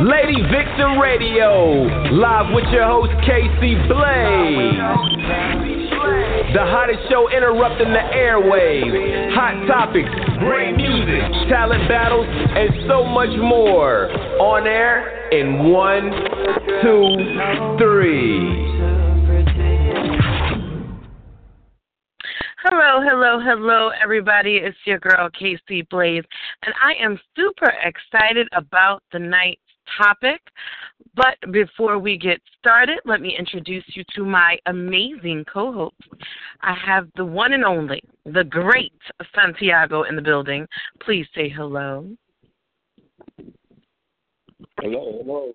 Lady Vixen Radio, live with your host Casey Blaze. The hottest show interrupting the airwaves. Hot topics, great music, talent battles, and so much more. On air in one, two, three. Hello, hello, hello, everybody. It's your girl, Casey Blaze, and I am super excited about the night's topic. But before we get started, let me introduce you to my amazing co host. I have the one and only, the great Santiago in the building. Please say hello. Hello, hello.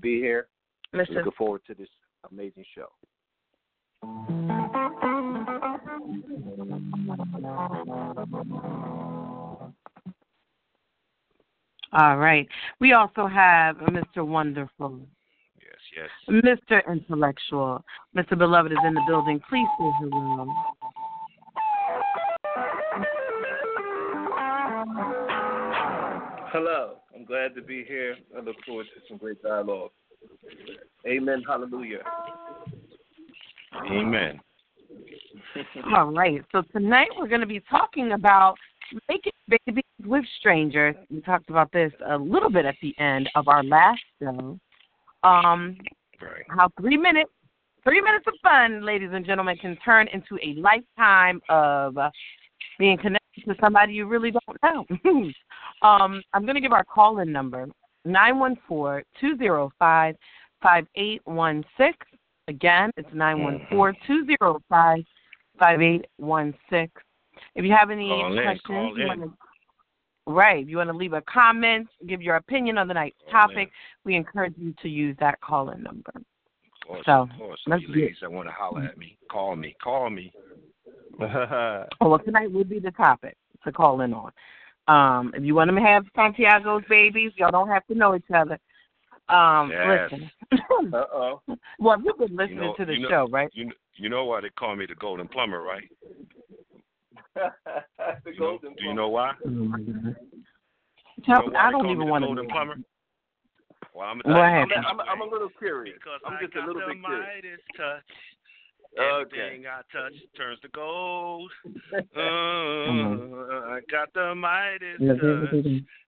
Be here. Mr. Looking forward to this amazing show. All right. We also have Mr. Wonderful, Yes, yes. Mr. Intellectual. Mr. Beloved is in the building. Please say hello. Hello. I'm glad to be here. I look forward to some great dialogue. Amen. Hallelujah. Amen. All right. So tonight we're going to be talking about making babies with strangers. We talked about this a little bit at the end of our last show. Um, Right. how three minutes, three minutes of fun, ladies and gentlemen, can turn into a lifetime of uh, being connected to somebody you really don't know. um, I'm going to give our call-in number nine one four two zero five five eight one six. Again, it's nine one four two zero five five eight one six. If you have any Call in, questions, call you in. wanna, right? If you want to leave a comment, give your opinion on the night's Call topic, we encourage you to use that call-in number. Of course, So, of course. let's you get- ladies that want to holler at me, call me, call me. Oh, well, tonight will be the topic to call in on. Um, if you want to have Santiago's babies, y'all don't have to know each other. Um, Yes. listen. Uh oh. well, you've been listening know- to the you know- show, right? You kn- you know why they call me the golden plumber, right? the You know, do you know why? Oh my goodness. You know why I don't even want to golden know. plumber? Well, I'm What gonna I'm, happened? I'm, I'm a little curious. Because I'm I just a got little the bit curious. Midas touch. Okay. Everything I touch turns to gold. Uh, I got the Midas touch,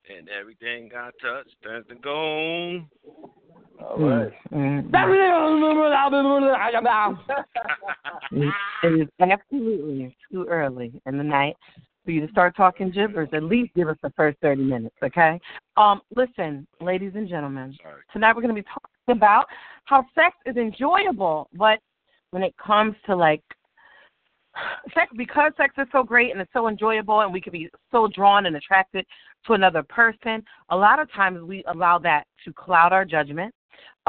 and everything I touch turns to gold. All right. It is absolutely too early in the night for you to start talking gibberish. At least give us the first 30 minutes, okay? Um, listen, ladies and gentlemen, Sorry. tonight we're going to be talking about how sex is enjoyable, but when it comes to like sex, because sex is so great and it's so enjoyable and we can be so drawn and attracted to another person, a lot of times we allow that to cloud our judgment.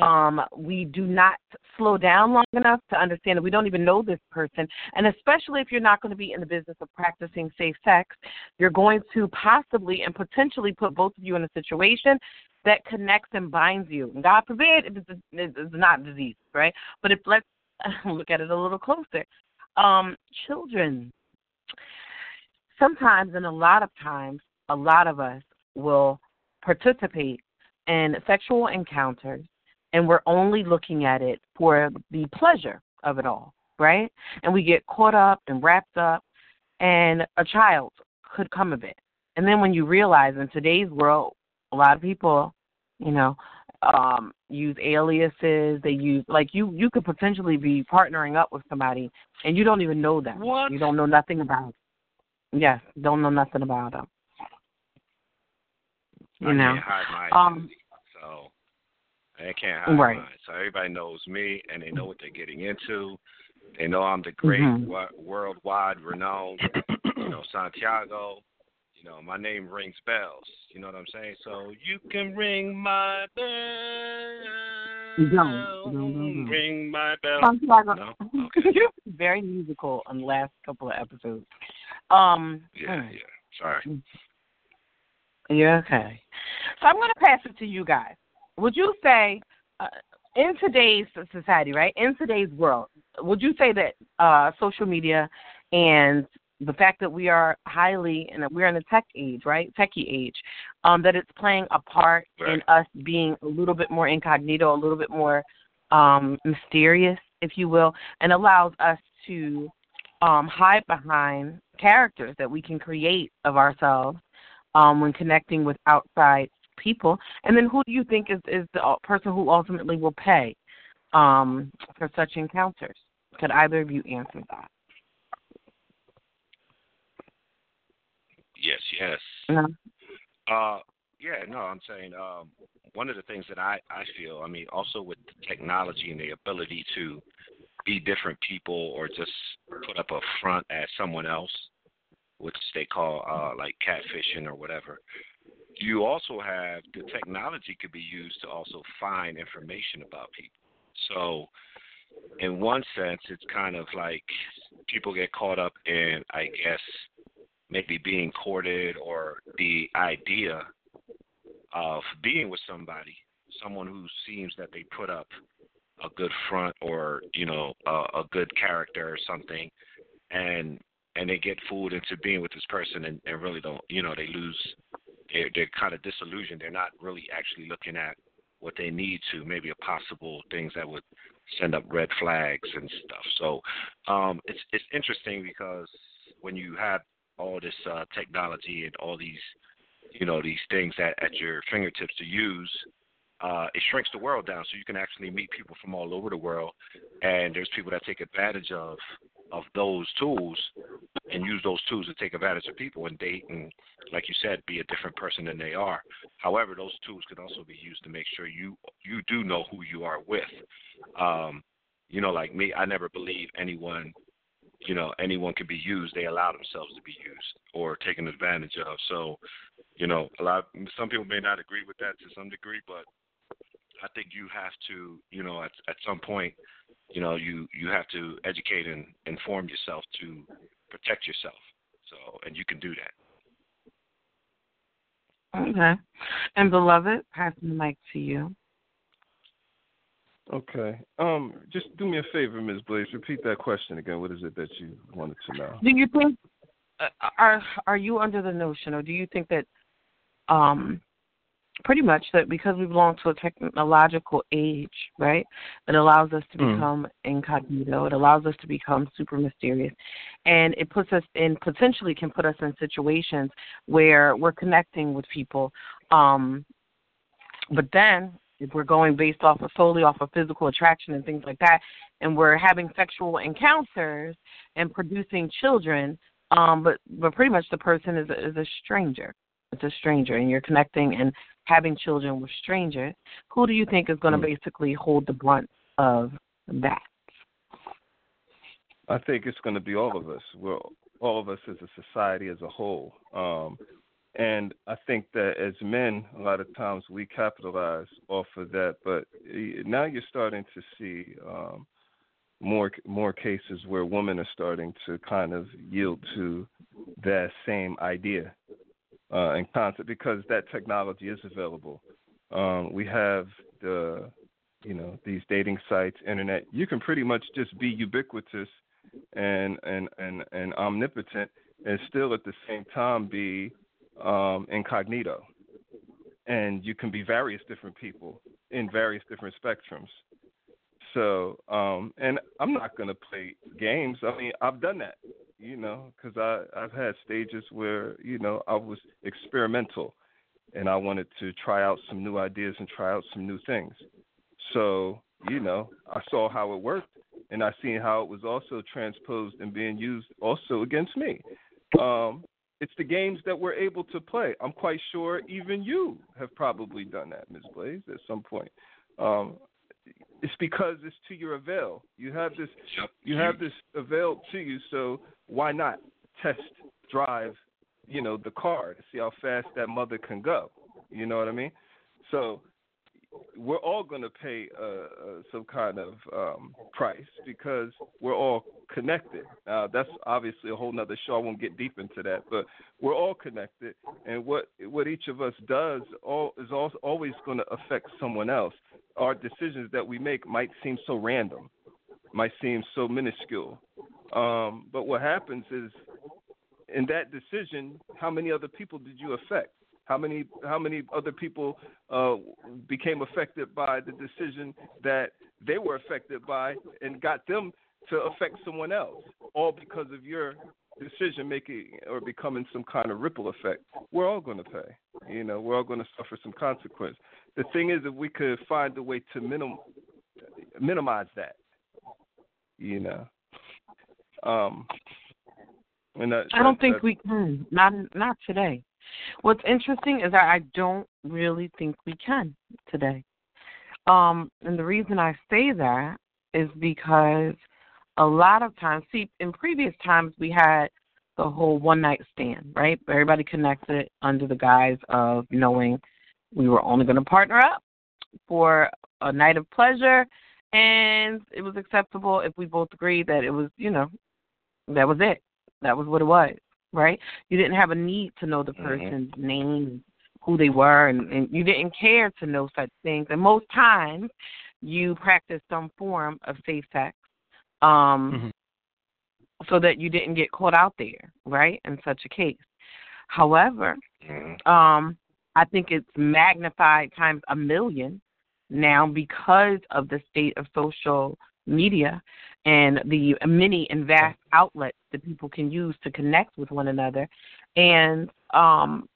Um, we do not slow down long enough to understand that we don't even know this person. And especially if you're not going to be in the business of practicing safe sex, you're going to possibly and potentially put both of you in a situation that connects and binds you. God forbid if it's, it's not disease, right? But if let's look at it a little closer. Um, children. Sometimes and a lot of times, a lot of us will participate in sexual encounters and we're only looking at it for the pleasure of it all, right? And we get caught up and wrapped up, and a child could come of it. And then when you realize in today's world, a lot of people, you know, um, use aliases. They use like you. You could potentially be partnering up with somebody, and you don't even know them. What? You don't know nothing about. Them. Yes, don't know nothing about them. You I know. can't hide my Um, I can't hide Right. mine. So everybody knows me, and they know what they're getting into. They know I'm the great Mhm. wo- worldwide renowned, you know, Santiago. You know, my name rings bells. You know what I'm saying? So you can ring my bell. No, no, no. Ring my bell. Santiago, No? Okay. you're very musical on the last couple of episodes. Um, Yeah, yeah. Sorry. You're okay. So I'm going to pass it to you guys. Would you say, uh, in today's society, right, in today's world, would you say that uh, social media and the fact that we are highly and we're in the tech age, right? Techie age, um, that it's playing a part Right. in us being a little bit more incognito, a little bit more um, mysterious, if you will, and allows us to um, hide behind characters that we can create of ourselves um, when connecting with outside people. And then, who do you think is is the person who ultimately will pay um, for such encounters? Could either of you answer that? Yes, yes. No. Uh, yeah, no, I'm saying um, one of the things that I I feel, I mean, also with the technology and the ability to be different people or just put up a front as someone else, which they call uh, like catfishing or whatever. You also have the technology could be used to also find information about people. So, in one sense, it's kind of like people get caught up in, I guess, maybe being courted or the idea of being with somebody, someone who seems that they put up a good front or you know a, a good character or something, and and they get fooled into being with this person and, and really don't you know they lose they're they're kind of disillusioned. They're not really actually looking at what they need to, maybe a possible things that would send up red flags and stuff. So um, it's it's interesting because when you have all this uh, technology and all these you know these things at, at your fingertips to use, uh, it shrinks the world down. So you can actually meet people from all over the world, and there's people that take advantage of of those tools and use those tools to take advantage of people and date and, like you said, be a different person than they are. However, those tools can also be used to make sure you you do know who you are with. Um, you know, like me, I never believe anyone you know anyone can be used they allow themselves to be used or taken advantage of so you know a lot some people may not agree with that to some degree but i think you have to you know at at some point you know you you have to educate and inform yourself to protect yourself so and you can do that Okay. And beloved, passing the mic to you. Okay. Um, just do me a favor, Ms. Blaze. Repeat that question again. What is it that you wanted to know? Do you think uh, are are you under the notion, or do you think that um pretty much that because we belong to a technological age, right? It allows us to Mm. become incognito. It allows us to become super mysterious, and it puts us in potentially can put us in situations where we're connecting with people. Um, but then if we're going based off of solely off of physical attraction and things like that, and we're having sexual encounters and producing children, um, but but pretty much the person is a, is a stranger. It's a stranger, and you're connecting and having children with strangers. Who do you think is going to Mm. basically hold the brunt of that? I think it's going to be all of us. We're all of us as a society as a whole. Um, and I think that as men, a lot of times we capitalize off of that. But now you're starting to see um, more more cases where women are starting to kind of yield to that same idea uh, and concept because that technology is available. Um, we have the you know these dating sites, internet. You can pretty much just be ubiquitous and and and, and omnipotent, and still at the same time be um, incognito. And you can be various different people in various different spectrums. So, um, and I'm not going to play games. I mean, I've done that, you know, because I I've had stages where you know I was experimental, and I wanted to try out some new ideas and try out some new things. So, you know, I saw how it worked, and I seen how it was also transposed and being used also against me. Um, it's the games that we're able to play. I'm quite sure even you have probably done that, Ms. Blaze, at some point. Um, it's because it's to your avail. You have this you have this avail to you, so why not test drive, you know, the car to see how fast that mother can go. You know what I mean? So we're all going to pay uh, uh, some kind of um, price because we're all connected. That's obviously a whole nother show. I won't get deep into that, but we're all connected, and what what each of us does all, is al always going to affect someone else. Our decisions that we make might seem so random, might seem so minuscule, um, but what happens is in that decision, how many other people did you affect? How many how many other people uh, became affected by the decision that they were affected by and got them to affect someone else, all because of your decision making or becoming some kind of ripple effect, we're all going to pay. You know, we're all going to suffer some consequence. The thing is, if we could find a way to minim- minimize that, you know, um, and that, I don't that, think that, we can. Not not today. What's interesting is that I don't really think we can today. Um, and the reason I say that is because a lot of times, see, in previous times we had the whole one night stand, right? Everybody connected under the guise of knowing we were only going to partner up for a night of pleasure, and it was acceptable if we both agreed that it was, you know, that was it. That was what it was, right? You didn't have a need to know the person's mm-hmm. name, who they were, and, and you didn't care to know such things. And most times, you practiced some form of safe sex um, mm-hmm. so that you didn't get caught out there, right? In such a case. However, mm-hmm. um, I think it's magnified times a million now because of the state of social media and the many and vast outlets that people can use to connect with one another and um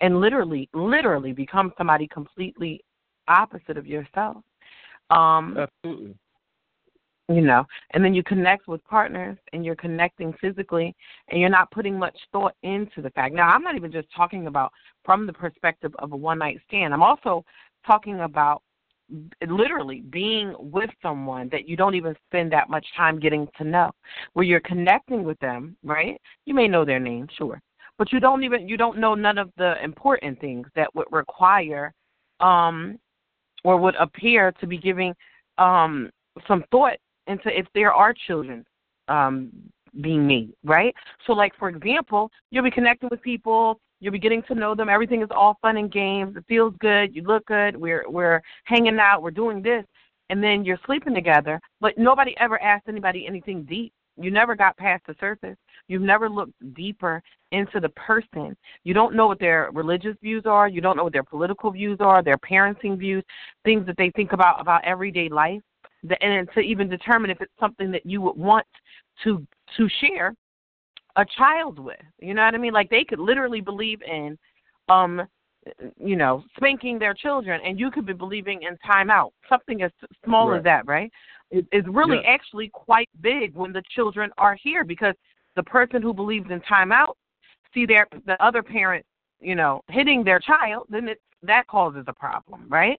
and literally literally become somebody completely opposite of yourself. Um absolutely. you know and then you connect with partners and you're connecting physically and you're not putting much thought into the fact. Now i'm not even just talking about from the perspective of a one night stand. I'm also talking about literally being with someone that you don't even spend that much time getting to know. Where you're connecting with them right? You may know their name sure. But you don't even you don't know none of the important things that would require um or would appear to be giving um some thought into if there are children um, being made, right? So, like for example, you'll be connecting with people, you'll be getting to know them. Everything is all fun and games. It feels good. You look good. We're we're hanging out. We're doing this, and then you're sleeping together. But nobody ever asked anybody anything deep. You never got past the surface. You've never looked deeper into the person. You don't know what their religious views are. You don't know what their political views are, their parenting views, things that they think about about everyday life and to even determine if it's something that you would want to to share a child with. You know what I mean? Like they could literally believe in um you know, spanking their children and you could be believing in timeout. Something as small right. as that, right? It is really yeah. actually quite big when the children are here because the person who believes in timeout see their the other parent, you know, hitting their child, then it that causes a problem, right?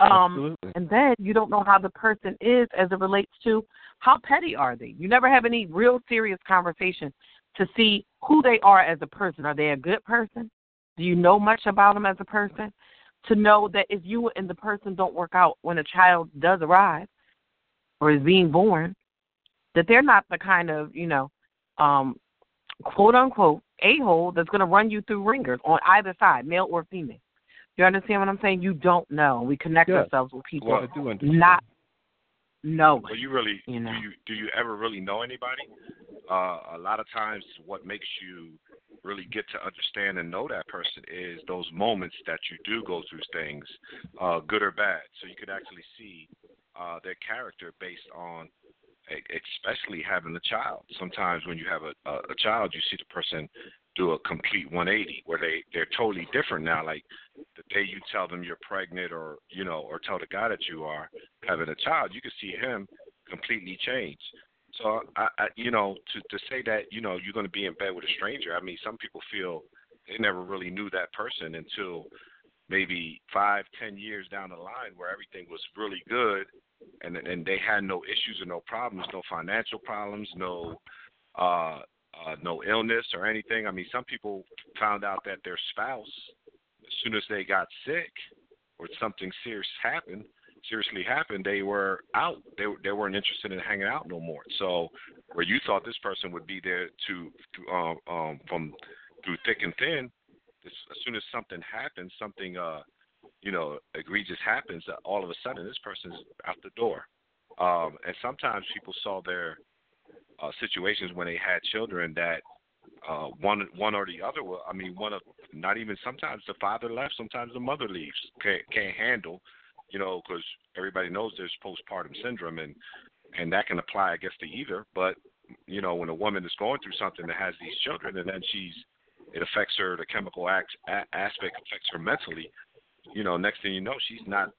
Um, and then you don't know how the person is as it relates to how petty are they. You never have any real serious conversation to see who they are as a person. Are they a good person? Do you know much about them as a person? To know that if you and the person don't work out when a child does arrive or is being born, that they're not the kind of, you know, um, quote unquote, a hole that's going to run you through ringers on either side, male or female. You understand what I'm saying? You don't know. We connect yeah. ourselves with people well, I do understand. Well, you really you know. do you do you ever really know anybody? Uh, a lot of times, what makes you really get to understand and know that person is those moments that you do go through things, uh, good or bad. So you could actually see uh, their character based on, especially having a child. Sometimes when you have a, a, a child, you see the person do a complete 180 where they they're totally different now. Like the day you tell them you're pregnant, or you know, or tell the guy that you are having a child, you can see him completely change. So I, I you know, to to say that you know you're going to be in bed with a stranger. I mean, some people feel they never really knew that person until maybe five, ten years down the line where everything was really good and and they had no issues or no problems, no financial problems, no uh uh, no illness or anything. I mean, some people found out that their spouse, as soon as they got sick or something serious happened, seriously happened, they were out. They they weren't interested in hanging out no more. So, where you thought this person would be there to, to um, um, from through thick and thin, this, as soon as something happens, something uh, you know, egregious happens, all of a sudden this person's out the door. Um, and sometimes people saw their uh, situations when they had children that uh, one one or the other. Will, I mean, one of not even sometimes the father left, sometimes the mother leaves. Can't can't handle, you know, because everybody knows there's postpartum syndrome, and and that can apply, I guess, to either. But you know, when a woman is going through something that has these children, and then she's it affects her, the chemical act, a, aspect affects her mentally. You know, next thing you know, she's not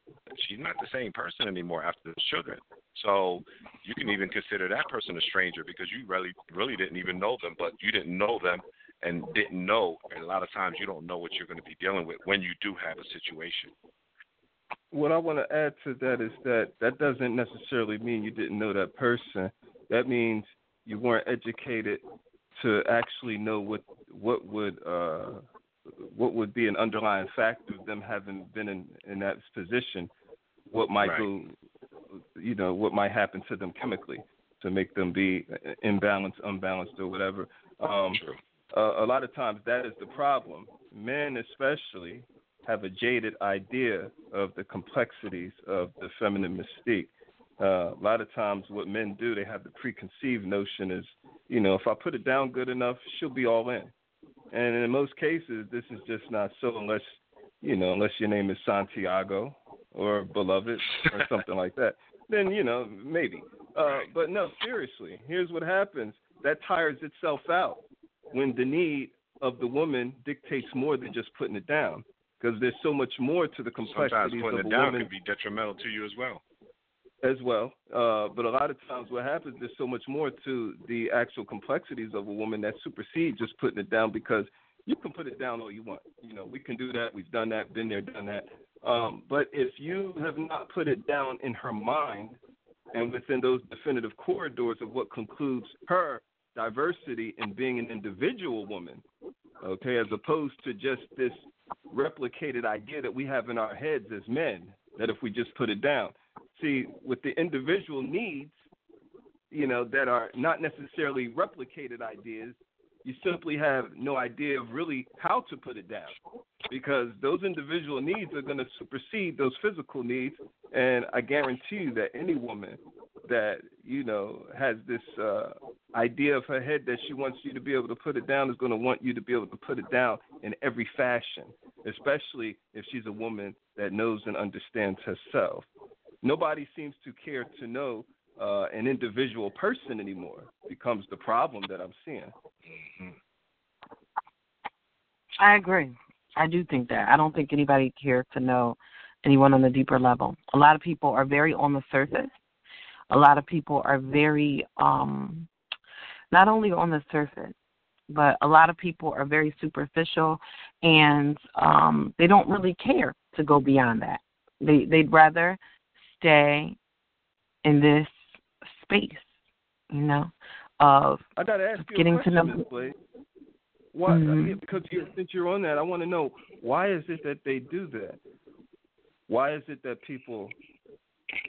she's not the same person anymore after the children. So you can even consider that person a stranger because you really really didn't even know them, but you didn't know them and didn't know. And a lot of times you don't know what you're going to be dealing with when you do have a situation. What I want to add to that is that that doesn't necessarily mean you didn't know that person. That means you weren't educated to actually know what what would uh, what would be an underlying factor of them having been in, in that position, what might right. go, you know, what might happen to them chemically to make them be imbalanced, unbalanced, or whatever. Um, uh, a lot of times that is the problem. Men, especially, have a jaded idea of the complexities of the feminine mystique. Uh, a lot of times, what men do, they have the preconceived notion is, you know, if I put it down good enough, she'll be all in. And in most cases, this is just not so unless, you know, unless your name is Santiago or Beloved or something like that. Then, you know, maybe. Uh, but no, seriously, here's what happens that tires itself out when the need of the woman dictates more than just putting it down because there's so much more to the complexities Sometimes putting of it a down woman. can be detrimental to you as well as well. Uh, but a lot of times, what happens there's so much more to the actual complexities of a woman that supersede just putting it down because you can put it down all you want. You know, we can do that. We've done that. Been there, done that. Um, but if you have not put it down in her mind and within those definitive corridors of what concludes her diversity in being an individual woman, okay, as opposed to just this replicated idea that we have in our heads as men that if we just put it down, see, with the individual needs, you know, that are not necessarily replicated ideas, you simply have no idea of really how to put it down because those individual needs are going to supersede those physical needs. And I guarantee you that any woman that, you know, has this uh, idea of her head that she wants you to be able to put it down is going to want you to be able to put it down in every fashion, especially if she's a woman that knows and understands herself nobody seems to care to know uh, an individual person anymore. Becomes the problem that I'm seeing. Mm-hmm. I agree. I do think that. I don't think anybody cares to know anyone on the deeper level. A lot of people are very on the surface. A lot of people are very um not only on the surface, but a lot of people are very superficial and um they don't really care to go beyond that. They they'd rather stay in this space, you know, of I gotta ask you getting to know. Why? Mm-hmm. Because you, since you're on that, I want to know why is it that they do that? Why is it that people,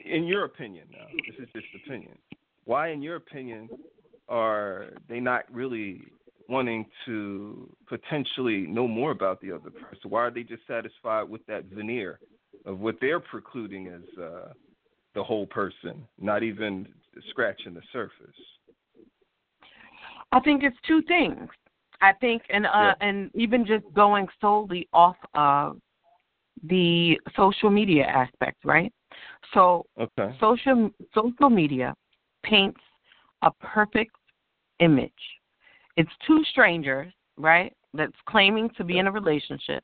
in your opinion, now this is just opinion, why, in your opinion, are they not really wanting to potentially know more about the other person? Why are they just satisfied with that veneer of what they're precluding as uh, the whole person, not even scratching the surface? I think it's two things. I think, and uh, yeah. and even just going solely off of the social media aspect, right? So, okay. social social media paints a perfect image. It's two strangers, right? That's claiming to be in a relationship,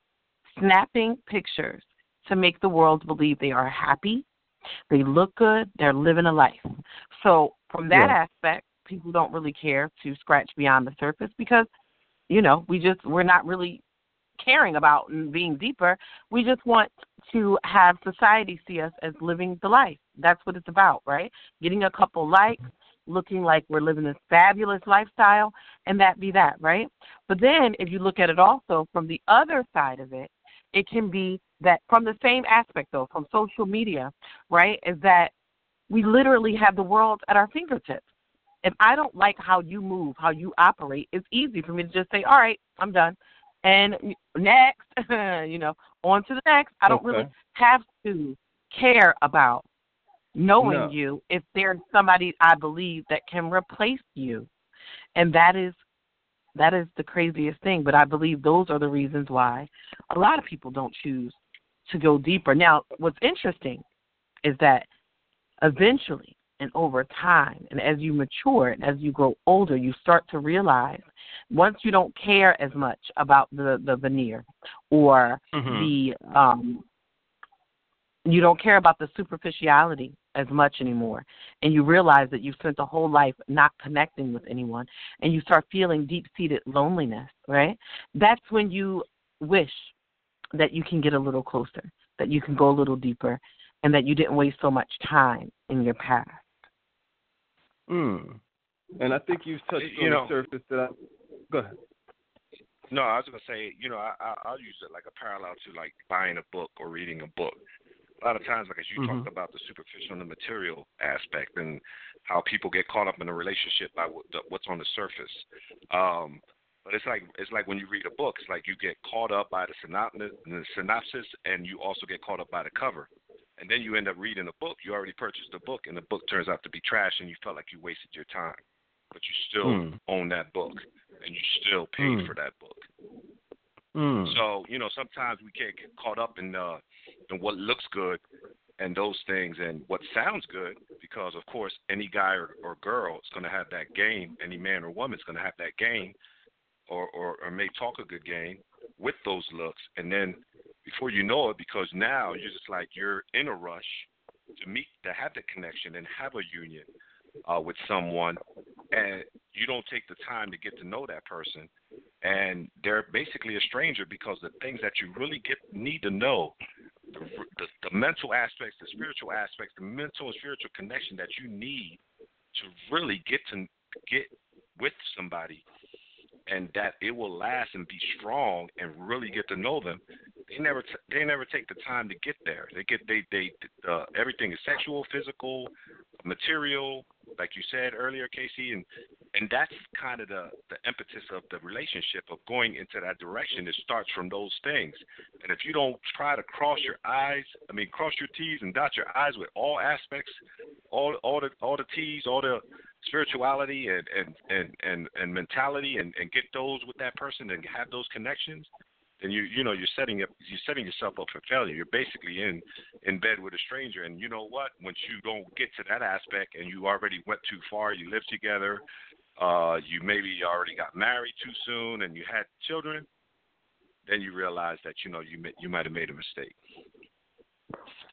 snapping pictures to make the world believe they are happy, they look good, they're living a life. So from that yeah. aspect, people don't really care to scratch beyond the surface because, you know, we just we're not really caring about and being deeper. We just want to have society see us as living the life. That's what it's about, right? Getting a couple likes, looking like we're living this fabulous lifestyle, and that be that, right? But then if you look at it also from the other side of it, it can be that from the same aspect though, from social media, right, is that we literally have the world at our fingertips. If I don't like how you move, how you operate, it's easy for me to just say, All right, I'm done. And next, you know, on to the next. I don't okay. really have to care about knowing no. you if there's somebody I believe that can replace you. And that is That is the craziest thing. But I believe those are the reasons why a lot of people don't choose to go deeper. Now, what's interesting is that eventually and over time, and as you mature and as you grow older, you start to realize once you don't care as much about the the veneer or mm-hmm. the um you don't care about the superficiality as much anymore. And you realize that you've spent a whole life not connecting with anyone and you start feeling deep seated loneliness right? That's when you wish that you can get a little closer that you can go a little deeper and that you didn't waste so much time in your past. Mm. and i think you've touched you on know, the surface that I, go ahead. No, I was gonna say, you know, I, I I'll use it like a parallel to like buying a book or reading a book a lot of times, like as you mm-hmm. talked about the superficial and the material aspect, and how people get caught up in a relationship by what, the, what's on the surface. Um, but it's like it's like when you read a book, it's like you get caught up by the synopsis, the synopsis, and you also get caught up by the cover. And then you end up reading a book. You already purchased the book, and the book turns out to be trash, and you felt like you wasted your time. But you still mm. own that book, and you still paid mm. for that book. Mm. So you know, sometimes we can't get caught up in uh, in what looks good and those things and what sounds good because of course any guy or, or girl is going to have that game any man or woman is going to have that game or, or or may talk a good game with those looks and then before you know it because now you're just like you're in a rush to meet to have the connection and have a union uh, with someone and you don't take the time to get to know that person and they're basically a stranger because the things that you really get need to know the, the, the mental aspects the spiritual aspects the mental and spiritual connection that you need to really get to get with somebody and that it will last and be strong and really get to know them they never t- they never take the time to get there. They get they they uh, everything is sexual physical material like you said earlier, Casey, and and that's kind of the the impetus of the relationship of going into that direction. It starts from those things, and if you don't try to cross your eyes, I mean, cross your T's and dot your I's with all aspects, all all the all the T's, all the spirituality and and and and, and mentality, and and get those with that person and have those connections, then you you know you're setting up you're setting yourself up for failure. You're basically in in bed with a stranger, and you know what? Once you don't get to that aspect, and you already went too far, you live together, uh, you maybe already got married too soon, and you had children, then you realize that you know you you might have made a mistake.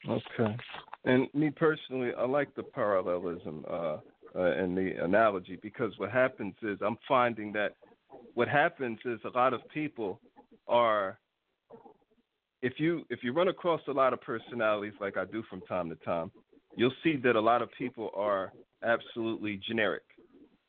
Okay, and me personally, I like the parallelism uh, uh, and the analogy because what happens is I'm finding that what happens is a lot of people are if you if you run across a lot of personalities like I do from time to time, you'll see that a lot of people are absolutely generic.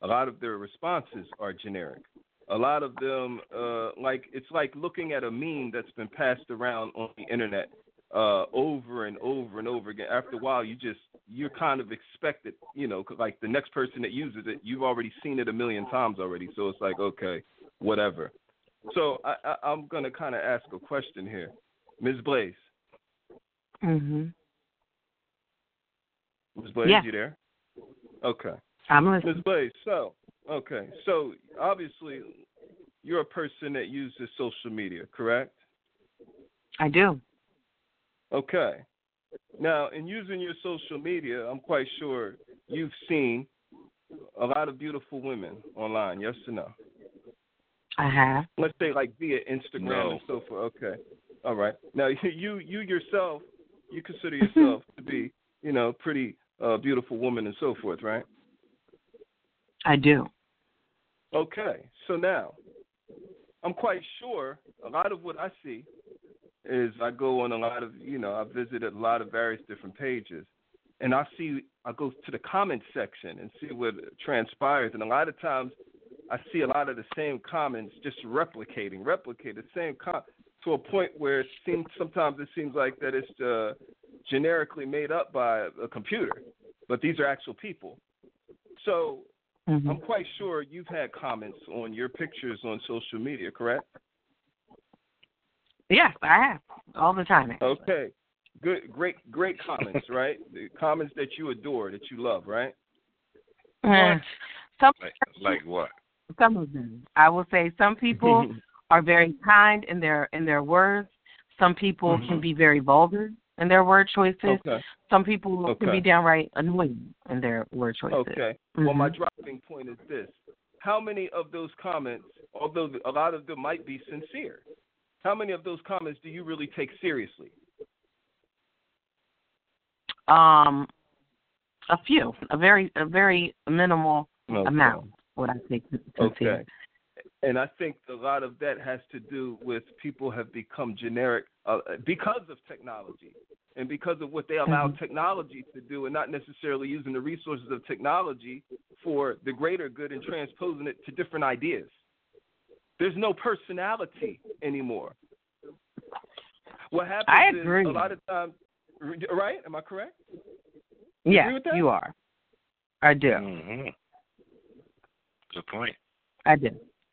A lot of their responses are generic. A lot of them, uh, like it's like looking at a meme that's been passed around on the internet uh, over and over and over again. After a while, you just you're kind of expected, you know, like the next person that uses it, you've already seen it a million times already. So it's like, okay, whatever. So I, I, am going to kind of ask a question here, Ms. Blaze. Mm Mhm. Ms. Blaze, yeah. you there? Okay. I'm listening. Ms. Blaze, so okay, so obviously you're a person that uses social media, correct? I do. Okay. Now, in using your social media, I'm quite sure you've seen a lot of beautiful women online. Yes or no? I have. Let's say like via Instagram no. and so forth. Okay. All right. Now you you yourself you consider yourself to be you know pretty uh, beautiful woman and so forth, right? I do. Okay. So now I'm quite sure a lot of what I see is I go on a lot of you know I visit a lot of various different pages and I see I go to the comment section and see what transpires and a lot of times I see a lot of the same comments just replicating, replicate the same com- to a point where it seems sometimes it seems like that it's uh, generically made up by a computer, but these are actual people. So mm-hmm. I'm quite sure you've had comments on your pictures on social media, correct? Yes, I have all the time. Actually. Okay, good, great, great comments, right? The comments that you adore, that you love, right? Uh, some Like like what? Some of them. I will say some people are very kind in their in their words. Some people Mhm. can be very vulgar in their word choices. Okay. Some people Okay. can be downright annoying in their word choices. Okay. Well, my driving point is this: How many of those comments, although a lot of them might be sincere, how many of those comments do you really take seriously? Um, a few, a very a very minimal Okay. amount. What I think sincere. Okay. And I think a lot of that has to do with people have become generic uh, because of technology and because of what they allow Mhm. technology to do and not necessarily using the resources of technology for the greater good and transposing it to different ideas. There's no personality anymore. What happens I is agree. a lot of times, right? Am I correct? Yeah, agree you are. I do. hmm Good point. I do.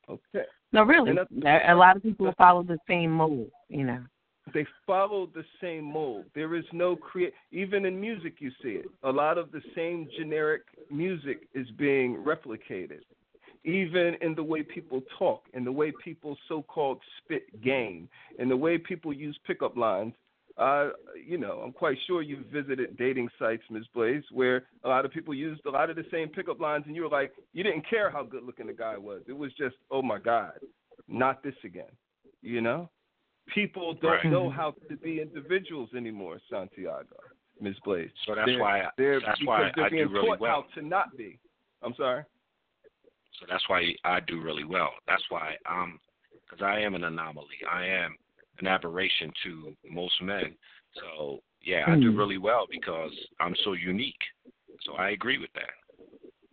Okay. No, really. A lot of people follow the same mold. You know. they follow the same mold. There is no create. Even in music, you see it. A lot of the same generic music is being replicated. Even in the way people talk, in the way people so-called spit game, in the way people use pickup lines. Uh, you know, I'm quite sure you've visited dating sites, Ms. Blaze, where a lot of people used a lot of the same pickup lines, and you were like, you didn't care how good looking the guy was. It was just, oh my God, not this again. You know, people don't Right. know how to be individuals anymore, Santiago, Ms. Blaze. So that's They're- why they're, that's why they're I do really taught well. how to not be. I'm sorry. So that's why I do really well. That's why um because I am an anomaly. I am an aberration to most men. So yeah, I do Hmm. really well because I'm so unique. So I agree with that.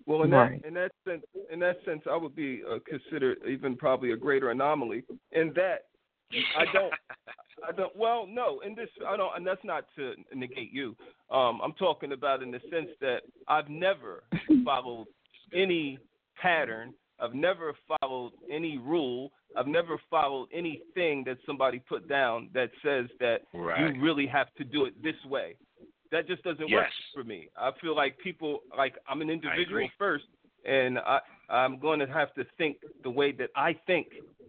Well, in Right. that in that sense, in that sense, I would be uh, considered even probably a greater anomaly in that I don't. I don't. Well, no. In this, I don't. And that's not to negate you. Um, I'm talking about in the sense that I've never followed any pattern. I've never followed any rule. I've never followed anything that somebody put down that says that Right. you really have to do it this way. That just doesn't work for me. I feel like people like I'm an individual first, and I I'm going to have to think the way that I think,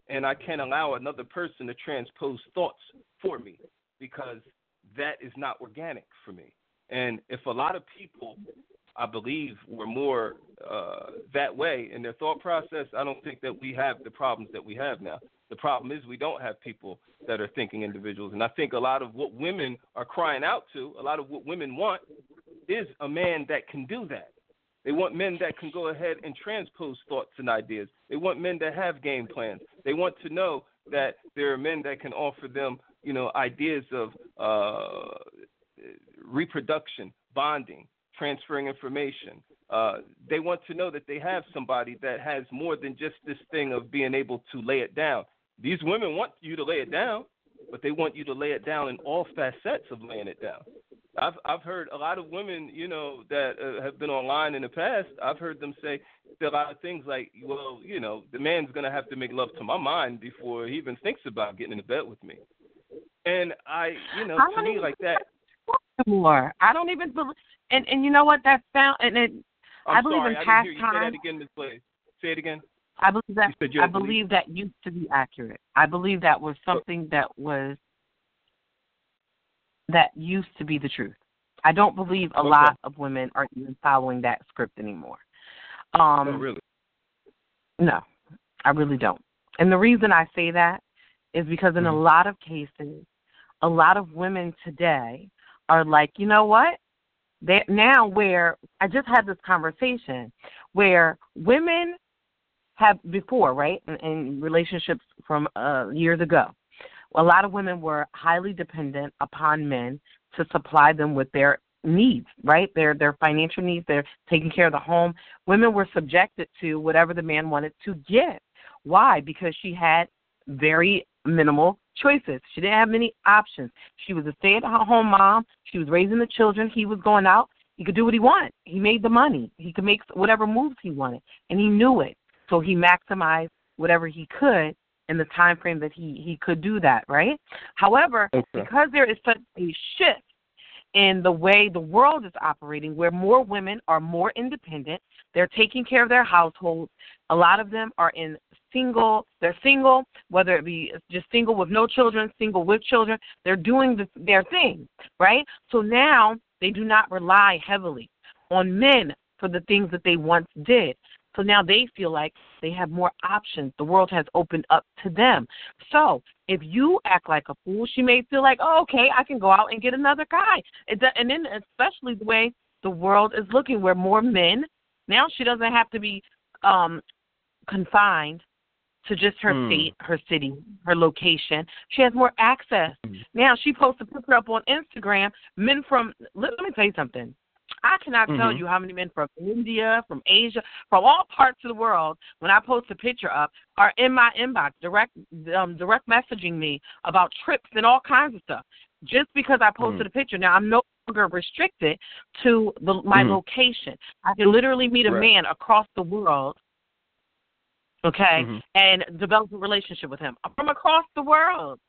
and I can't allow another person to transpose thoughts for me because that is not organic for me. And if a lot of people, I believe, were more uh, that way in their thought process, I don't think that we have the problems that we have now. The problem is we don't have people that are thinking individuals. And I think a lot of what women are crying out to, a lot of what women want, is a man that can do that. They want men that can go ahead and transpose thoughts and ideas. They want men that have game plans. They want to know that there are men that can offer them, you know, ideas of uh, reproduction, bonding, transferring information. Uh, they want to know that they have somebody that has more than just this thing of being able to lay it down. These women want you to lay it down, but they want you to lay it down in all facets of laying it down. I've I've heard a lot of women, you know, that uh, have been online in the past. I've heard them say a lot of things like, "Well, you know, the man's gonna have to make love to my mind before he even thinks about getting into bed with me." And I, you know, I to me like that. More. I don't even believe. And and you know what? That sound and it. I'm I believe sorry, in I hear you say that again, Ms. Blaze. Say it again. I believe that You you I believe- believe that used to be accurate. I believe that was something that was that used to be the truth. I don't believe a Okay. lot of women are even following that script anymore. Um oh, really? no, I really don't. And the reason I say that is because in a Mhm. lot of cases, a lot of women today are like, you know what? They now where I just had this conversation where women have before, right, in, in relationships from uh, years ago, a lot of women were highly dependent upon men to supply them with their needs, right? Their their financial needs, their taking care of the home. Women were subjected to whatever the man wanted to get. Why? Because she had very minimal choices. She didn't have many options. She was a stay at home mom. She was raising the children. He was going out. He could do what he wanted. He made the money. He could make whatever moves he wanted, and he knew it. So he maximized whatever he could in the time frame that he he could do that, right? However, Okay. because there is such a shift in the way the world is operating, where more women are more independent, they're taking care of their households, A lot of them are in single. They're single, whether it be just single with no children, single with children. They're doing the, their thing, right? So now they do not rely heavily on men for the things that they once did. So now they feel like they have more options. The world has opened up to them. So if you act like a fool, she may feel like, oh, okay, I can go out and get another guy. And then, especially the way the world is looking, where more men now she doesn't have to be um confined to just her mm. state, her city, her location. She has more access. Mm. Now she posts a picture up on Instagram. Men from let, let me tell you something. I cannot mm-hmm. tell you how many men from India, from Asia, from all parts of the world, when I post a picture up, are in my inbox, direct um, direct messaging me about trips and all kinds of stuff. Just because I posted mm. a picture. Now I'm no longer restricted to the, my mm. location. I can literally meet a right. man across the world okay, mm-hmm. and develop a relationship with him from across the world.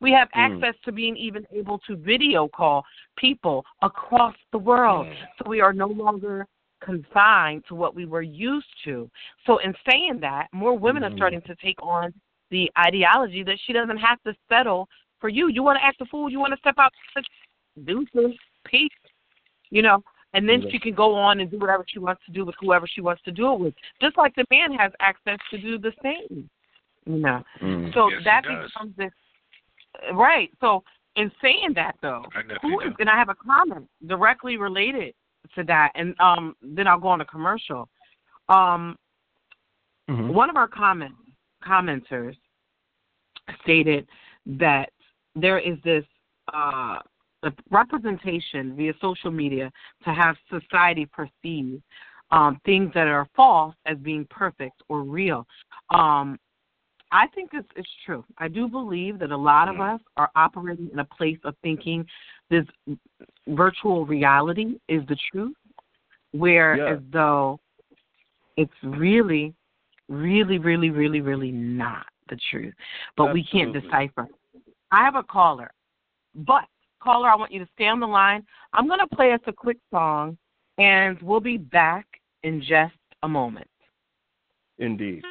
We have mm. access to being even able to video call people across the world. Mm. So we are no longer confined to what we were used to. So in saying that, more women mm-hmm. are starting to take on the ideology that she doesn't have to settle for you. You want to act a fool, you want to step out, do some peace. You know, and then she can go on and do whatever she wants to do with whoever she wants to do it with. Just like the man has access to do the same. You know. Mm. So yes, that becomes this right. So in saying that though, who is and I have a comment directly related to that and um then I'll go on a commercial. Um mm-hmm. one of our comment commenters stated that there is this uh the representation via social media to have society perceive um, things that are false as being perfect or real. Um, I think it's, it's true. I do believe that a lot of us are operating in a place of thinking this virtual reality is the truth, where yeah. as though it's really, really, really, really, really not the truth. But Absolutely. we can't decipher. I have a caller, but Caller, I want you to stay on the line. I'm going to play us a quick song, and we'll be back in just a moment. Indeed.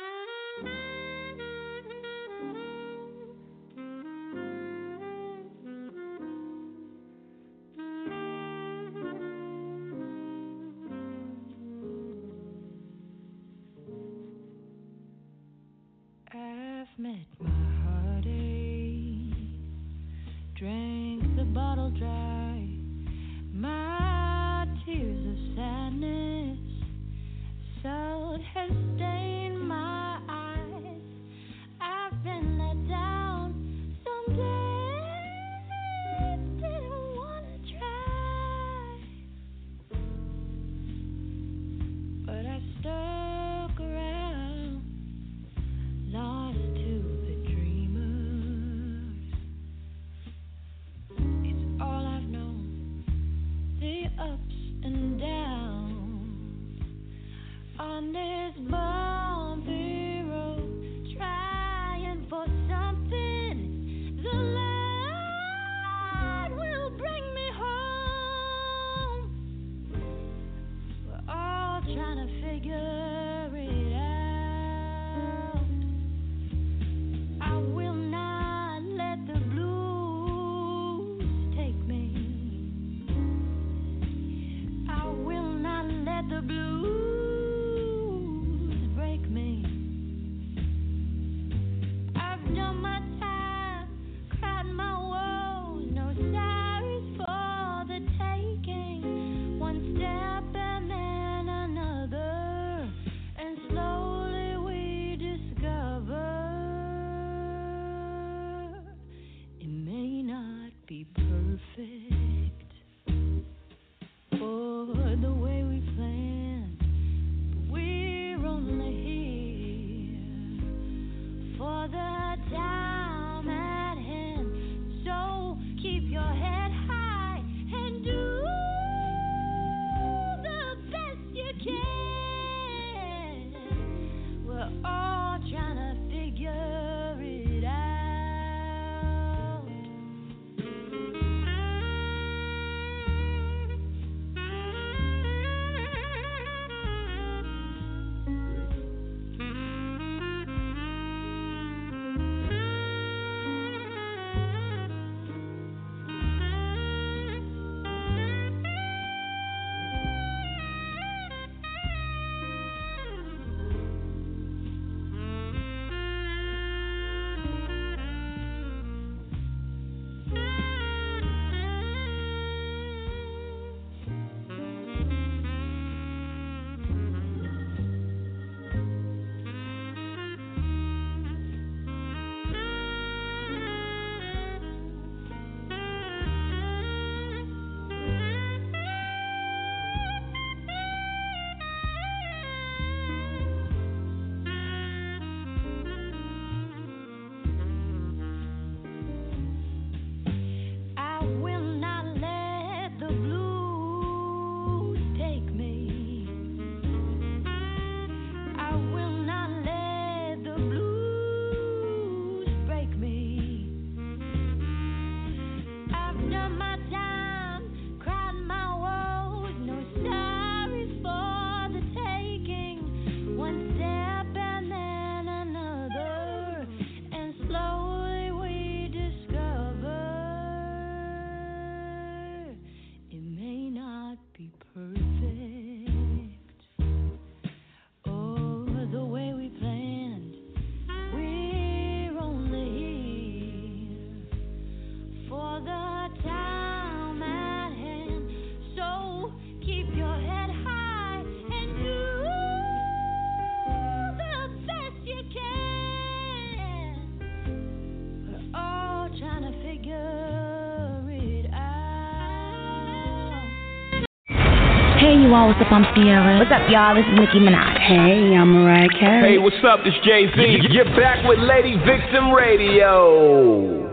You all, what's up? I'm Ciara. What's up, y'all? This is Nicki Minaj. Hey, I'm Mariah Carey. Hey, what's up? This Jay Z. You're back with Lady Vixen Radio.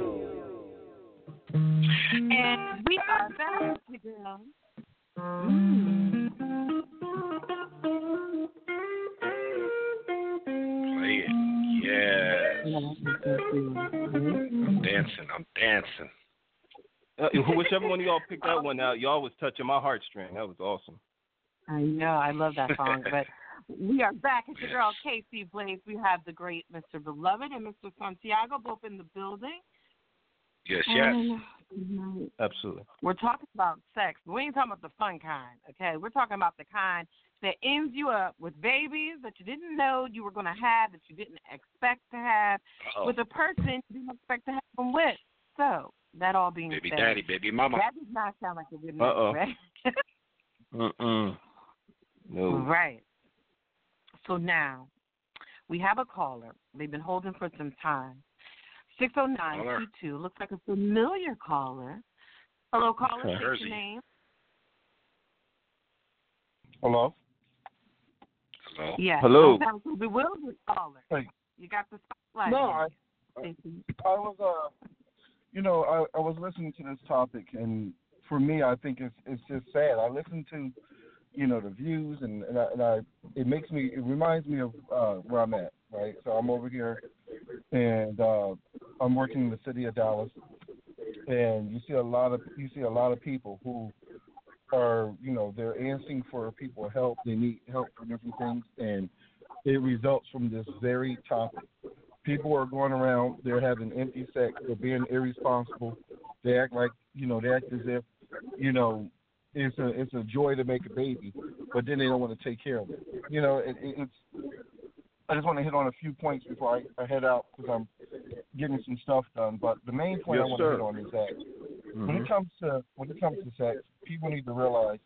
And we are back, girl. Mm. Play it. Yes. I'm dancing. I'm dancing. Uh, whichever one of y'all picked that one out, y'all was touching my heartstring. That was awesome. I know, I love that song. but we are back. It's your girl Casey Blaze. We have the great Mr. Beloved and Mr. Santiago both in the building. Yes, yes. And tonight Absolutely. We're talking about sex. We ain't talking about the fun kind, okay? We're talking about the kind that ends you up with babies that you didn't know you were going to have, that you didn't expect to have, Uh-oh. with a person you didn't expect to have them with. So, that all being Baby said, daddy, baby mama. that does not sound like a good night, Uh-oh. right? Mm-mm. No. Right. So now we have a caller. They've been holding for some time. Six oh nine two two. Looks like a familiar caller. Hello, caller. Okay. State your name. Hello. Hello. Yes. Hello. Don't sound so bewildered, caller. Hey. You got the spotlight. No, on I, I was uh, you know, I, I was listening to this topic, and for me, I think it's it's just sad. I listen to, you know, the views, and and I, and I it makes me it reminds me of uh, where I'm at, right? So I'm over here, and uh, I'm working in the city of Dallas, and you see a lot of you see a lot of people who are you know they're asking for people help. They need help for different things, and it results from this very topic. People are going around, they're having empty sex, they're being irresponsible. They act like you know, they act as if you know it's a it's a joy to make a baby, but then they don't want to take care of it. You know, it, it, it's. I just want to hit on a few points before I, I head out because I'm getting some stuff done. But the main point I want sir. to hit on is that when Mhm. it comes to when it comes to sex, people need to realize,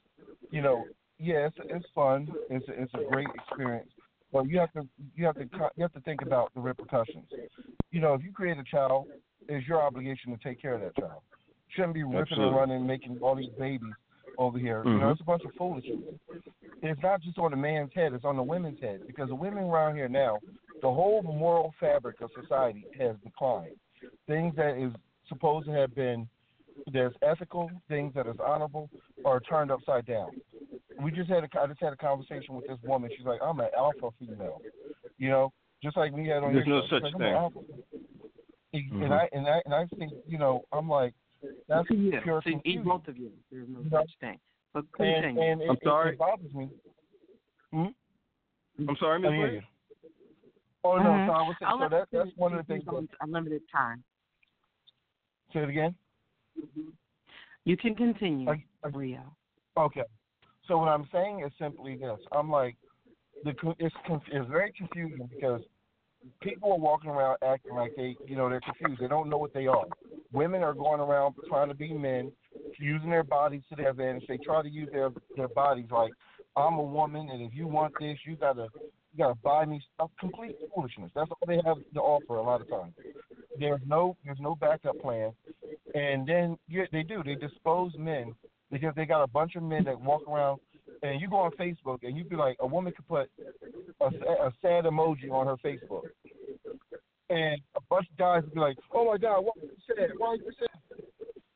you know, yeah, it's it's fun, it's a, it's a great experience, but you have to you have to you have to think about the repercussions. You know, if you create a child, it's your obligation to take care of that child. Shouldn't be ripping Absolutely. and running, making all these babies over here. You know, Mhm. it's a bunch of foolishness. It's not just on the man's head; it's on the women's head because the women around here now, the whole moral fabric of society has declined. Things that is supposed to have been that's ethical, things that is honorable, are turned upside down. We just had a, I just had a conversation with this woman. She's like, I'm an alpha female, you know, just like we had on There's your no show. such like, an thing. alpha. Mhm. And I and I and I think, you know, I'm like, that's Yeah, pure see, eat both of you. There's no You such thing. But continue. and it, I'm it- sorry? it bothers me. Hmm? I'm sorry, Miss I hear Blaze? you. Oh no, Mhm. so I was I'll so that, that's one of the things. He's on Unlimited time. Say it again. You can continue, I- I- Rio. Okay. So what I'm saying is simply this. I'm like, the it's it's very confusing because people are walking around acting like they, you know, they're confused. They don't know what they are. Women are going around trying to be men, using their bodies to their advantage. They try to use their their bodies like I'm a woman, and if you want this, you gotta you gotta buy me stuff. Complete foolishness. That's all they have to offer a lot of times. There's no there's no backup plan, and then yeah, they do they dispose men because they got a bunch of men that walk around. And you go on Facebook and you be like, a woman could put a, a sad emoji on her Facebook, and a bunch of guys would be like, "Oh my God, why are you sad? Why you sad?"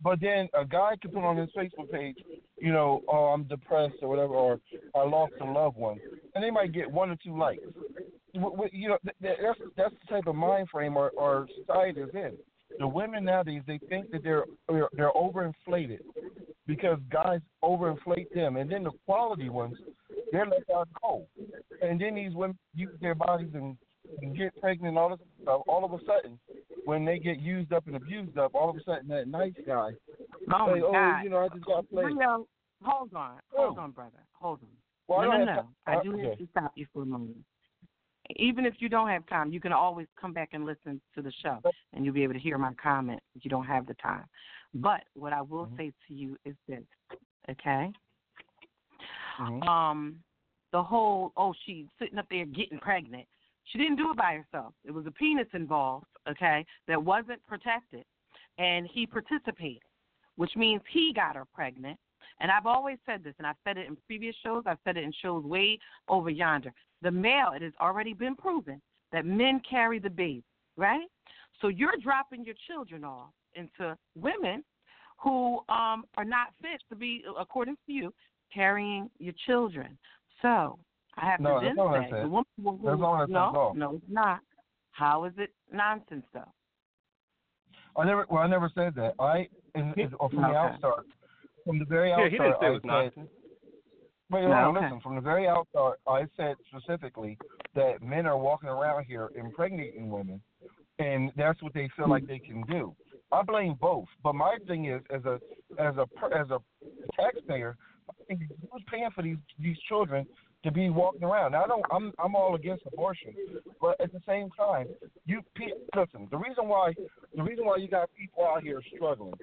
But then a guy could put on his Facebook page, you know, "Oh, I'm depressed" or whatever, or "I lost a loved one," and they might get one or two likes. You know, th- th- that's that's the type of mind frame our, our society is in. The women nowadays they think that they're they're, they're overinflated because guys overinflate them, and then the quality ones they're left out cold. And then these women use their bodies and, and get pregnant and all this stuff. All of a sudden, when they get used up and abused up, all of a sudden that nice guy, Oh say, oh, you know, I just got played. Hold on, hold Oh. on, brother, hold on. Well, no, no, no. I do have to stop you for a moment. Even if you don't have time, you can always come back and listen to the show, and you'll be able to hear my comment if you don't have the time. But what I will Mhm. say to you is this, okay? Mhm. Um, the whole oh she's sitting up there getting pregnant. She didn't do it by herself. It was a penis involved, okay, that wasn't protected, and he participated, which means he got her pregnant. And I've always said this, and I've said it in previous shows. I've said it in shows way over yonder. The male, it has already been proven that men carry the baby, right? So you're dropping your children off into women who um, are not fit to be, according to you, carrying your children. So I have No, to then not what I say, the woman will, That's not what I said at no, no, it's not. How is it nonsense though? I never. Well, I never said that. I, in, in, from the Okay. Outstart, from the very Yeah, outstart, he didn't say it was I nonsense. said. Wait, No, okay. listen. From the very outstart, I said specifically that men are walking around here impregnating women, and that's what they feel like hmm. they can do. I blame both, but my thing is, as a as a as a taxpayer, I think who's paying for these these children to be walking around? Now, I don't. I'm I'm all against abortion, but at the same time, you listen. The reason why the reason why you got people out here struggling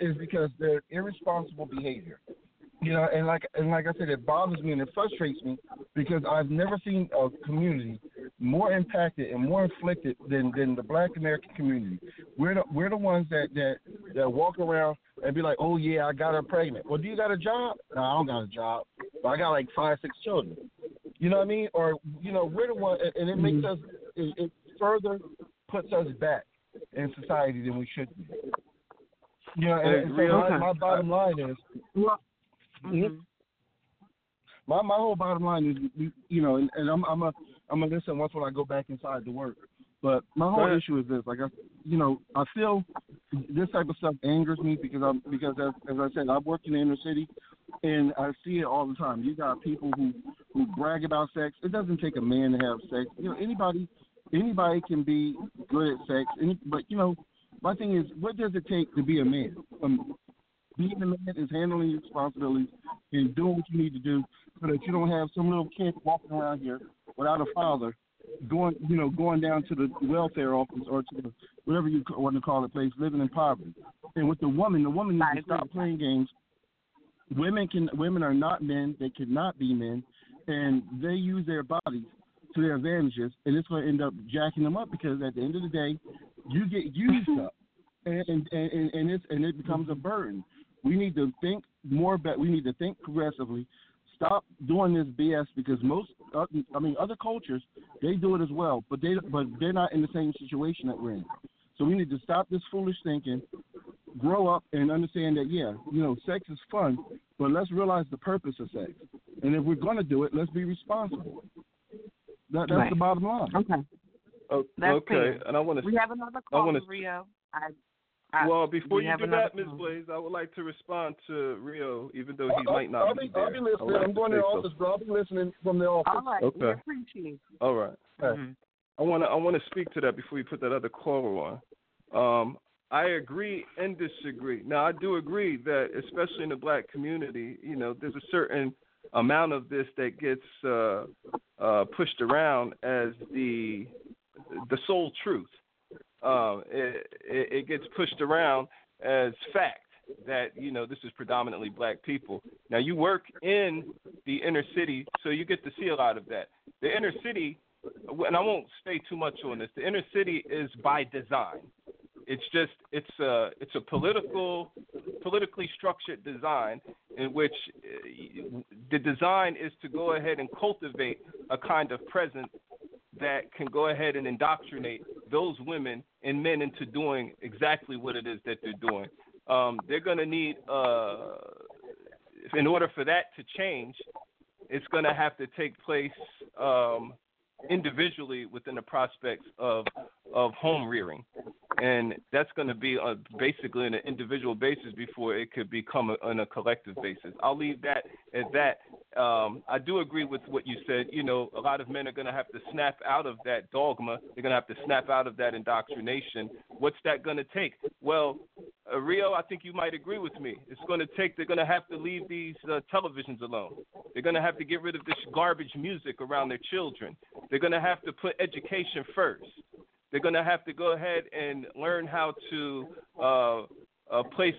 is because they're irresponsible behavior. You know, and like and like I said, it bothers me and it frustrates me because I've never seen a community more impacted and more inflicted than than the Black American community. We're the we're the ones that that that walk around and be like, oh yeah, I got her pregnant. Well, do you got a job? No, I don't got a job, but I got like five six children. You know what I mean? Or you know, we're the one, and- it makes mm-hmm. us it, it further puts us back in society than we should be. You know, and, and so my, my bottom line is. Mhm. My my whole bottom line is, you- you know, and, and I'm I'm a I'm a listen once when I go back inside to work. But my whole issue is this: like I, you know, I feel this type of stuff angers me because I'm because as as I said, I work in the inner city, and I see it all the time. You got people who who brag about sex. It doesn't take a man to have sex. You know, anybody anybody can be good at sex. Any, but you know, my thing is, what does it take to be a man? Um, being a man is handling your responsibilities and doing what you need to do so that you don't have some little kid walking around here without a father going you know going down to the welfare office or to the whatever you want to call it place living in poverty. And with the woman the woman needs to stop playing games. Women can women are not men. They cannot be men. And they use their bodies to their advantages and it's going to end up jacking them up because at the end of the day you get used up. And and and, and it's and it becomes a burden we need to think more but we need to think progressively stop doing this BS because most, uh, I mean, other cultures they do it as well, but they but they're not in the same situation that we're in. So we need to stop this foolish thinking, grow up, and understand that yeah, you know, sex is fun, but let's realize the purpose of sex, and if we're gonna do it, let's be responsible. That, that's Right. the bottom line. Okay. Oh, That's okay, clear. and I want to. We have another I call, wanna- Rio. I, I, Well, before we you do that, Ms. Blaze, I would like to respond to Rio, even though he I'll, might not I'll be be, there. I'll be I would listening. like I'm going to the say so. office, bro. I'll be listening from the office. All right. We Okay. appreciate it. All right. Mhm. I want to I want to speak to that before you put that other caller on. Um, I agree and disagree. Now, I do agree that, especially in the black community, you know, there's a certain amount of this that gets uh, uh, pushed around as the the sole truth. Um, it, it, it gets pushed around as fact that you know this is predominantly black people. Now, you work in the inner city, so you get to see a lot of that. The inner city and I won't stay too much on this. The inner city is by design. It's just it's a it's a political politically structured design in which the design is to go ahead and cultivate a kind of presence that can go ahead and indoctrinate those women and men into doing exactly what it is that they're doing. Um, they're going to need, uh, in order for that to change, it's going to have to take place um, individually within the prospects of of home rearing, and that's going to be uh basically on an individual basis before it could become a, on a collective basis. I'll leave that at that. Um, I do agree with what you said. You know, a lot of men are going to have to snap out of that dogma. They're going to have to snap out of that indoctrination. What's that going to take? Well, uh, Rio, I think you might agree with me. It's going to take. They're going to have to leave these uh, televisions alone. They're going to have to get rid of this garbage music around their children. They're going to have to put education first. They're going to have to go ahead and learn how to uh, uh, place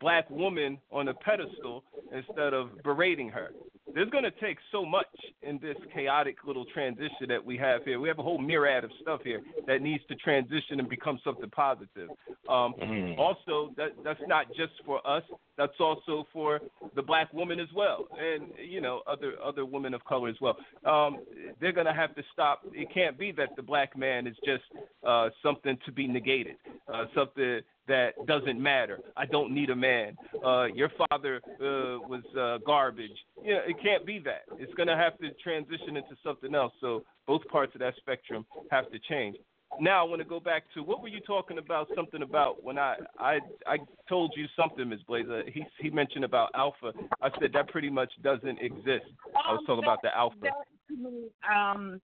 black woman on a pedestal instead of berating her. There's going to take so much in this chaotic little transition that we have here. We have a whole myriad of stuff here that needs to transition and become something positive. Um, Mhm. Also, that that's not just for us. That's also for the black woman as well, and you know other other women of color as well. Um, they're going to have to stop. It can't be that the black man is just uh, something to be negated, uh, something that doesn't matter. I don't need a man. Uh, your father uh, was uh, garbage. Yeah, it can't be that. It's going to have to transition into something else. So both parts of that spectrum have to change. Now I want to go back to what were you talking about? Something about when I I I told you something, Ms. Blazer. He he mentioned about alpha. I said that pretty much doesn't exist. I was Um, talking about the alpha. That, to me, um,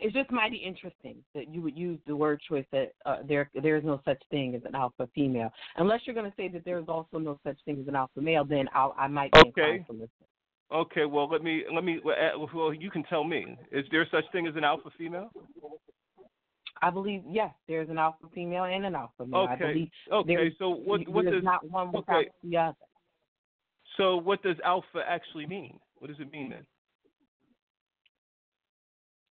it's just mighty interesting that you would use the word choice that uh, there there is no such thing as an alpha female. Unless you're going to say that there is also no such thing as an alpha male, then I'll, I might be Okay. inclined to listen. Okay, well let me let me well you can tell me. Is there such thing as an alpha female? I believe yes, there's an alpha female and an alpha male. I Okay. believe Okay. So what what does not one without okay. the other. So what does alpha actually mean? What does it mean then?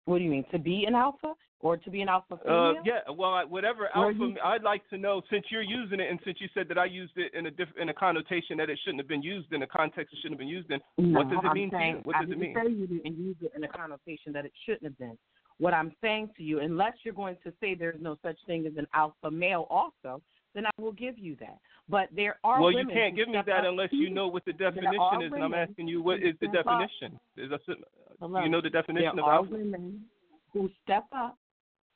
What do you mean to be an alpha or to be an alpha Uh, female? yeah, well, I, whatever Or alpha. you- I'd like to know since you're using it, and since you said that I used it in a diff, in a connotation that it shouldn't have been used in a context it shouldn't have been used in. No, what does it I'm mean to you? What I does it didn't mean? say you didn't use it in a connotation that it shouldn't have been. What I'm saying to you, unless you're going to say there's no such thing as an alpha male, also, then I will give you that. But there are Well, you can't give me that unless you know what the definition is, and I'm asking you what is the definition? Is that, Hello. you know the definition there of are alpha? women who step up.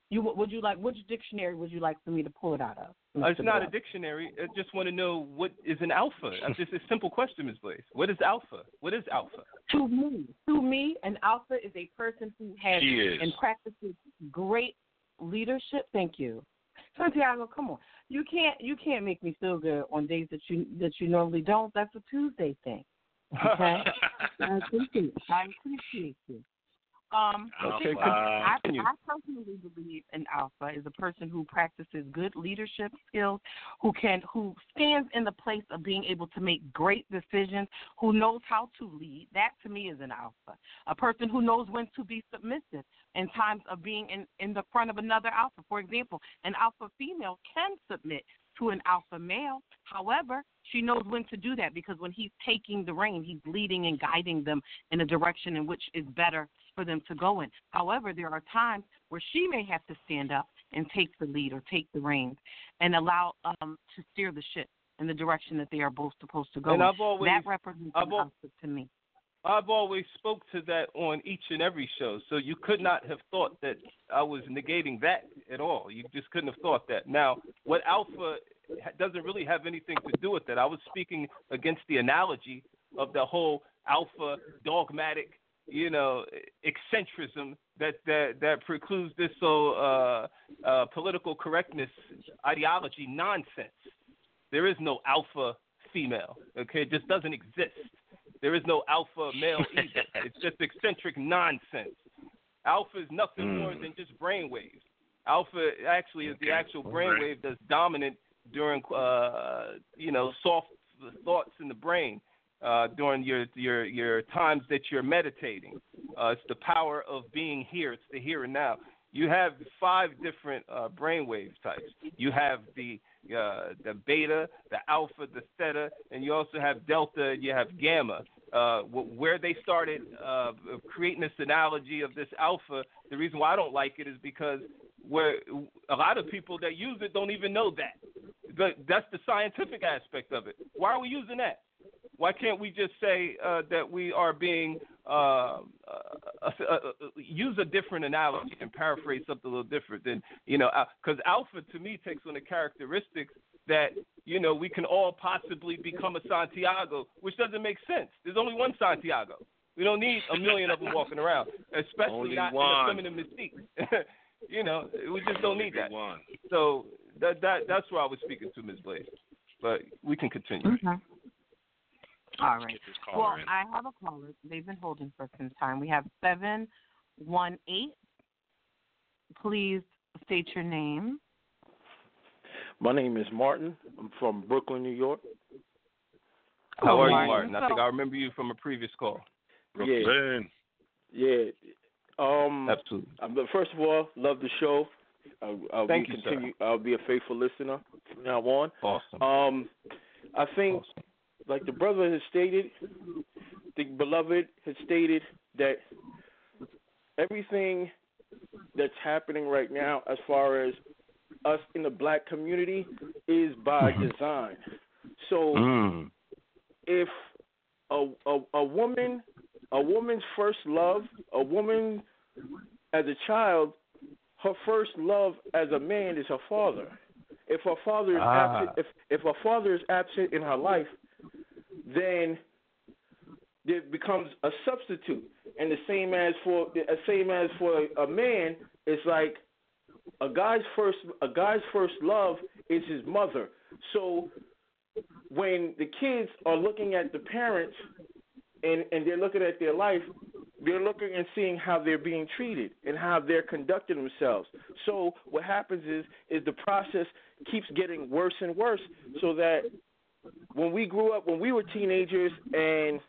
You would you like which dictionary would you like for me to pull it out of? Uh, it's not a dictionary. I just want to know what is an alpha. That's just a simple question, Ms. Blaze. What is alpha? What is alpha? To me, to me, an alpha is a person who has and practices great leadership. Thank you, Santiago. Come on, you can't you can't make me feel good on days that you that you normally don't. That's a Tuesday thing. Okay, I appreciate I appreciate you. Um, Okay, I. I personally believe an alpha is a person who practices good leadership skills, who can who stands in the place of being able to make great decisions, who knows how to lead. That to me is an alpha. A person who knows when to be submissive in times of being in, in the front of another alpha. For example, an alpha female can submit to an alpha male. However, she knows when to do that because when he's taking the reign, he's leading and guiding them in a direction in which is better for them to go in. However, there are times where she may have to stand up and take the lead or take the reins and allow um to steer the ship in the direction that they are both supposed to go. And in. I've always- that represents I've al- to me. I've always spoke to that on each and every show, so you could not have thought that I was negating that at all. You just couldn't have thought that. Now, what alpha doesn't really have anything to do with that. I was speaking against the analogy of the whole alpha dogmatic, you know, eccentricism that that that precludes this so uh, uh, political correctness ideology nonsense. There is no alpha female. Okay, it just doesn't exist. There is no alpha male either. it's just eccentric nonsense. Alpha is nothing Mm. more than just brainwaves. Alpha actually is the actual brainwave that's dominant during, uh, you know, soft thoughts in the brain uh, during your your your times that you're meditating. Uh, it's the power of being here. It's the here and now. You have five different uh, brainwave types. You have the uh, the beta, the alpha, the theta, and you also have delta. You have gamma. Uh, where they started uh, creating this analogy of this alpha, the reason why I don't like it is because where a lot of people that use it don't even know that. But that's the scientific aspect of it. Why are we using that? Why can't we just say uh, that we are being uh, uh, uh, uh, use a different analogy and paraphrase something a little different than you know? Because alpha to me takes on the characteristics that you know we can all possibly become a Santiago, which doesn't make sense. There's only one Santiago. We don't need a million of them walking around, especially Only not one. in a feminine mystique. you know, we just don't need that. One. So that that that's where I was speaking to Ms. Blaze. But we can continue. Okay. All right. Get this caller Well, in. I have a caller. They've been holding for some time. We have seven one eight. Please state your name. My name is Martin. I'm from Brooklyn, New York. How are you, Martin. Martin? I think I remember you from a previous call. Yeah, Brooklyn. yeah. Um, Absolutely. but first of all, love the show. I'll, I'll Thank be you, sir. I'll be a faithful listener from now on. Awesome. Um, I think, awesome. Like the brother has stated, the beloved has stated that everything that's happening right now, as far as us in the black community, is by Mhm. design. So Mm. if a, a a woman a woman's first love, a woman as a child, her first love as a man is her father. If her father is Ah. absent, if if her father is absent in her life, then there becomes a substitute. And the same as for the same as for a man, it's like a guy's first a guy's first love is his mother. So when the kids are looking at the parents and and they're looking at their life, they're looking and seeing how they're being treated and how they're conducting themselves. So what happens is is the process keeps getting worse and worse so that when we grew up when we were teenagers and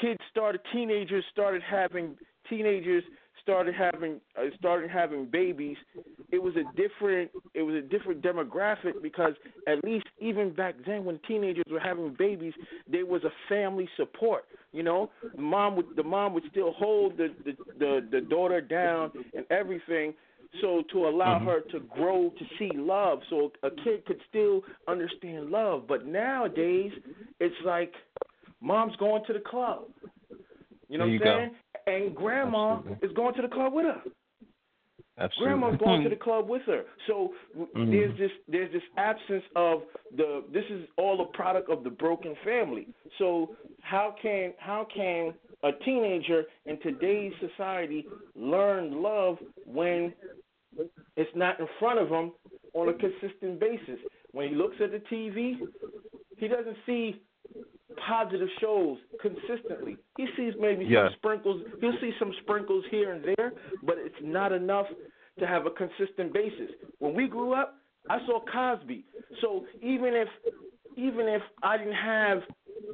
kids started teenagers started having teenagers started having uh, started having babies it was a different it was a different demographic because at least even back then when teenagers were having babies there was a family support you know? The mom would the mom would still hold the the the, the daughter down and everything so to allow Mhm. her to grow to see love so a kid could still understand love but nowadays it's like mom's going to the club you know There what i'm go. saying and grandma Absolutely. is going to the club with her Absolutely. Grandma's going to the club with her. So w Mhm. there's this there's this absence of the this is all a product of the broken family. So how can how can a teenager in today's society learn love when it's not in front of him on a consistent basis? When he looks at the TV, he doesn't see positive shows consistently. He sees maybe Yeah. some sprinkles. He'll see some sprinkles here and there, but it's not enough to have a consistent basis. When we grew up, I saw Cosby. So even if even if I didn't have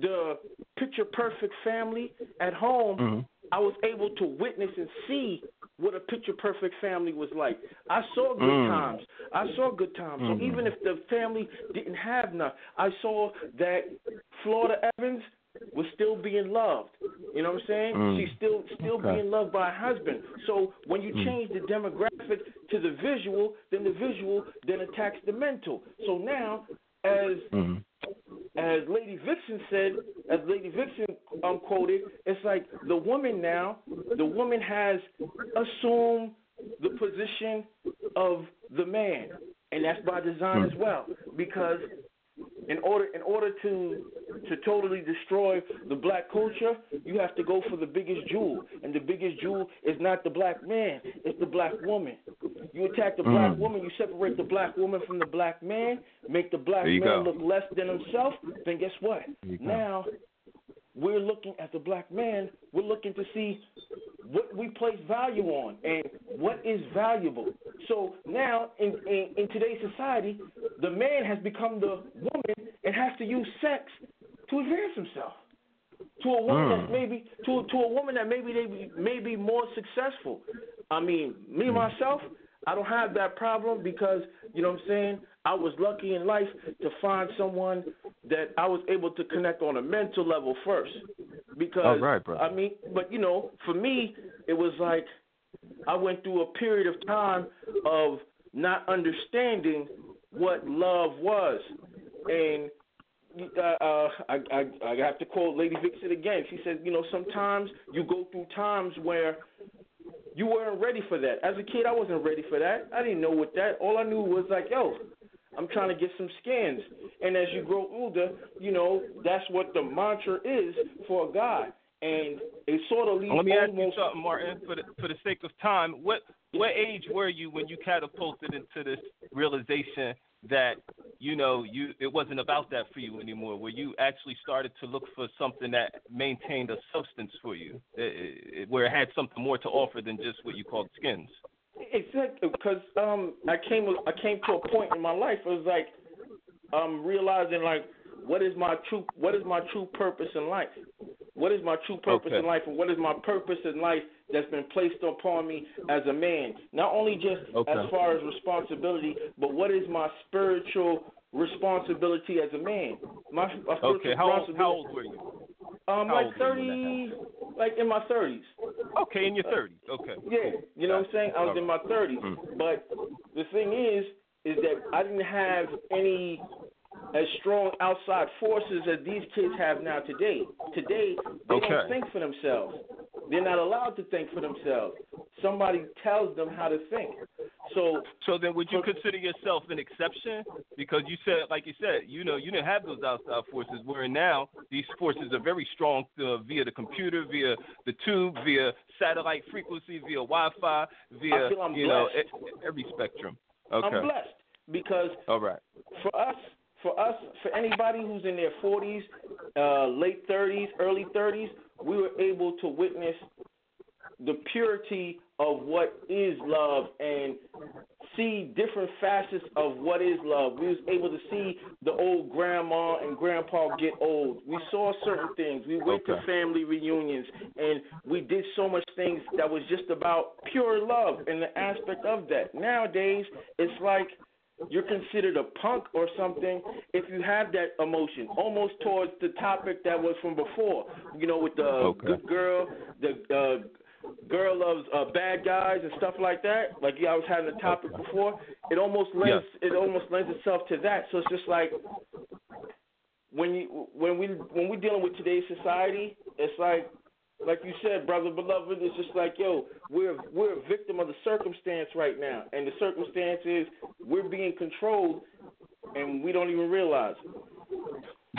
the picture perfect family at home, Mhm. I was able to witness and see what a picture perfect family was like. I saw good Mm. times. I saw good times. Mhm. So even if the family didn't have none, I saw that Florida Evans was still being loved. You know what I'm saying? Mm. She's still still Okay. being loved by her husband. So when you Mm. change the demographic to the visual, then the visual then attacks the mental. So now as Mhm. As Lady Vixen said, as Lady Vixen um, quoted, it's like the woman now, the woman has assumed the position of the man, and that's by design as well, because in order in order to to totally destroy the black culture, you have to go for the biggest jewel, and the biggest jewel is not the black man, it's the black woman. You attack the black Mm. woman, you separate the black woman from the black man, make the black man go. look less than himself, then guess what? Now we're looking at the black man, we're looking to see what we place value on and what is valuable. So now in, in, in today's society, the man has become the woman and has to use sex to advance himself. To a woman Mm. that maybe to to a woman that maybe they may be more successful. I mean, me myself, I don't have that problem because you know what I'm saying. I was lucky in life to find someone that I was able to connect on a mental level first. Because All right, brother. I mean, but you know, for me, it was like I went through a period of time of not understanding what love was, and uh, uh, I, I I have to quote Lady Vixen again. She said, you know, sometimes you go through times where you weren't ready for that. As a kid, I wasn't ready for that. I didn't know what that. All I knew was like, yo, I'm trying to get some skins. And as you grow older, you know, that's what the mantra is for a guy. And it sort of leads Let me ask you something, Martin, for the for the sake of time. What what age were you when you catapulted into this realization that you know you it wasn't about that for you anymore? Where you actually started to look for something that maintained a substance for you, eh, eh, where it had something more to offer than just what you called skins. Exactly, because um, I came I came to a point in my life. It was like um realizing like what is my true what is my true purpose in life? What is my true purpose Okay. in life, and what is my purpose in life that's been placed upon me as a man? Not only just Okay. as far as responsibility, but what is my spiritual responsibility as a man? My, my spiritual Okay. How old, responsibility. how old were you? Um, how like old were you thirty, like in my thirties. Okay, in your thirties. Okay. Yeah, you know what I'm saying? I was in my 30s. Mm. But the thing is, is that I didn't have any as strong outside forces as these kids have now today. Today, they Okay. don't think for themselves. They're not allowed to think for themselves. Somebody tells them how to think. So, So then, would you consider yourself an exception? Because you said, like you said, you know, you didn't have those outside forces. Where now these forces are very strong uh, via the computer, via the tube, via satellite frequency, via Wi-Fi, via I feel I'm you know blessed. every spectrum. Okay. I'm blessed because All right. for us, for us, for anybody who's in their 40s, uh, late 30s, early 30s, we were able to witness the purity of what is love and see different facets of what is love. We was able to see the old grandma and grandpa get old. We saw certain things. We went to family reunions and we did so much things that was just about pure love and the aspect of that. Nowadays, it's like you're considered a punk or something if you have that emotion, almost towards the topic that was from before. You know, with the Okay. good girl, the uh, girl loves uh, bad guys and stuff like that. Like yeah, I was having a topic before. It almost lends it almost lends itself to that. So it's just like when you when we when we're dealing with today's society, it's like like you said, brother beloved, it's just like yo, we're we're a victim of the circumstance right now, and the circumstance is we're being controlled, and we don't even realize.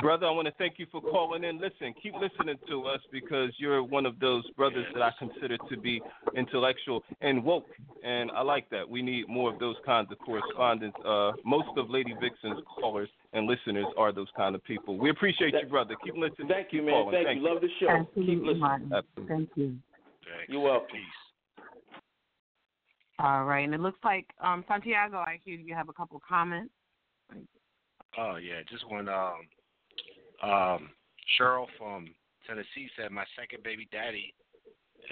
Brother, I want to thank you for calling in. Listen, keep listening to us because you're one of those brothers that I consider to be intellectual and woke, and I like that. We need more of those kinds of correspondents. Uh, most of Lady Vixen's callers and listeners are those kind of people. We appreciate you, brother. Keep listening. Thank you, man. calling. Thank, you. Love the show. Absolutely, Keep listening. Martin. Absolutely. Thank you. Thanks. You're welcome. Peace. All right, and it looks like um, Santiago, I hear you have a couple comments. Oh yeah, just one. Um, um, Cheryl from Tennessee said my second baby daddy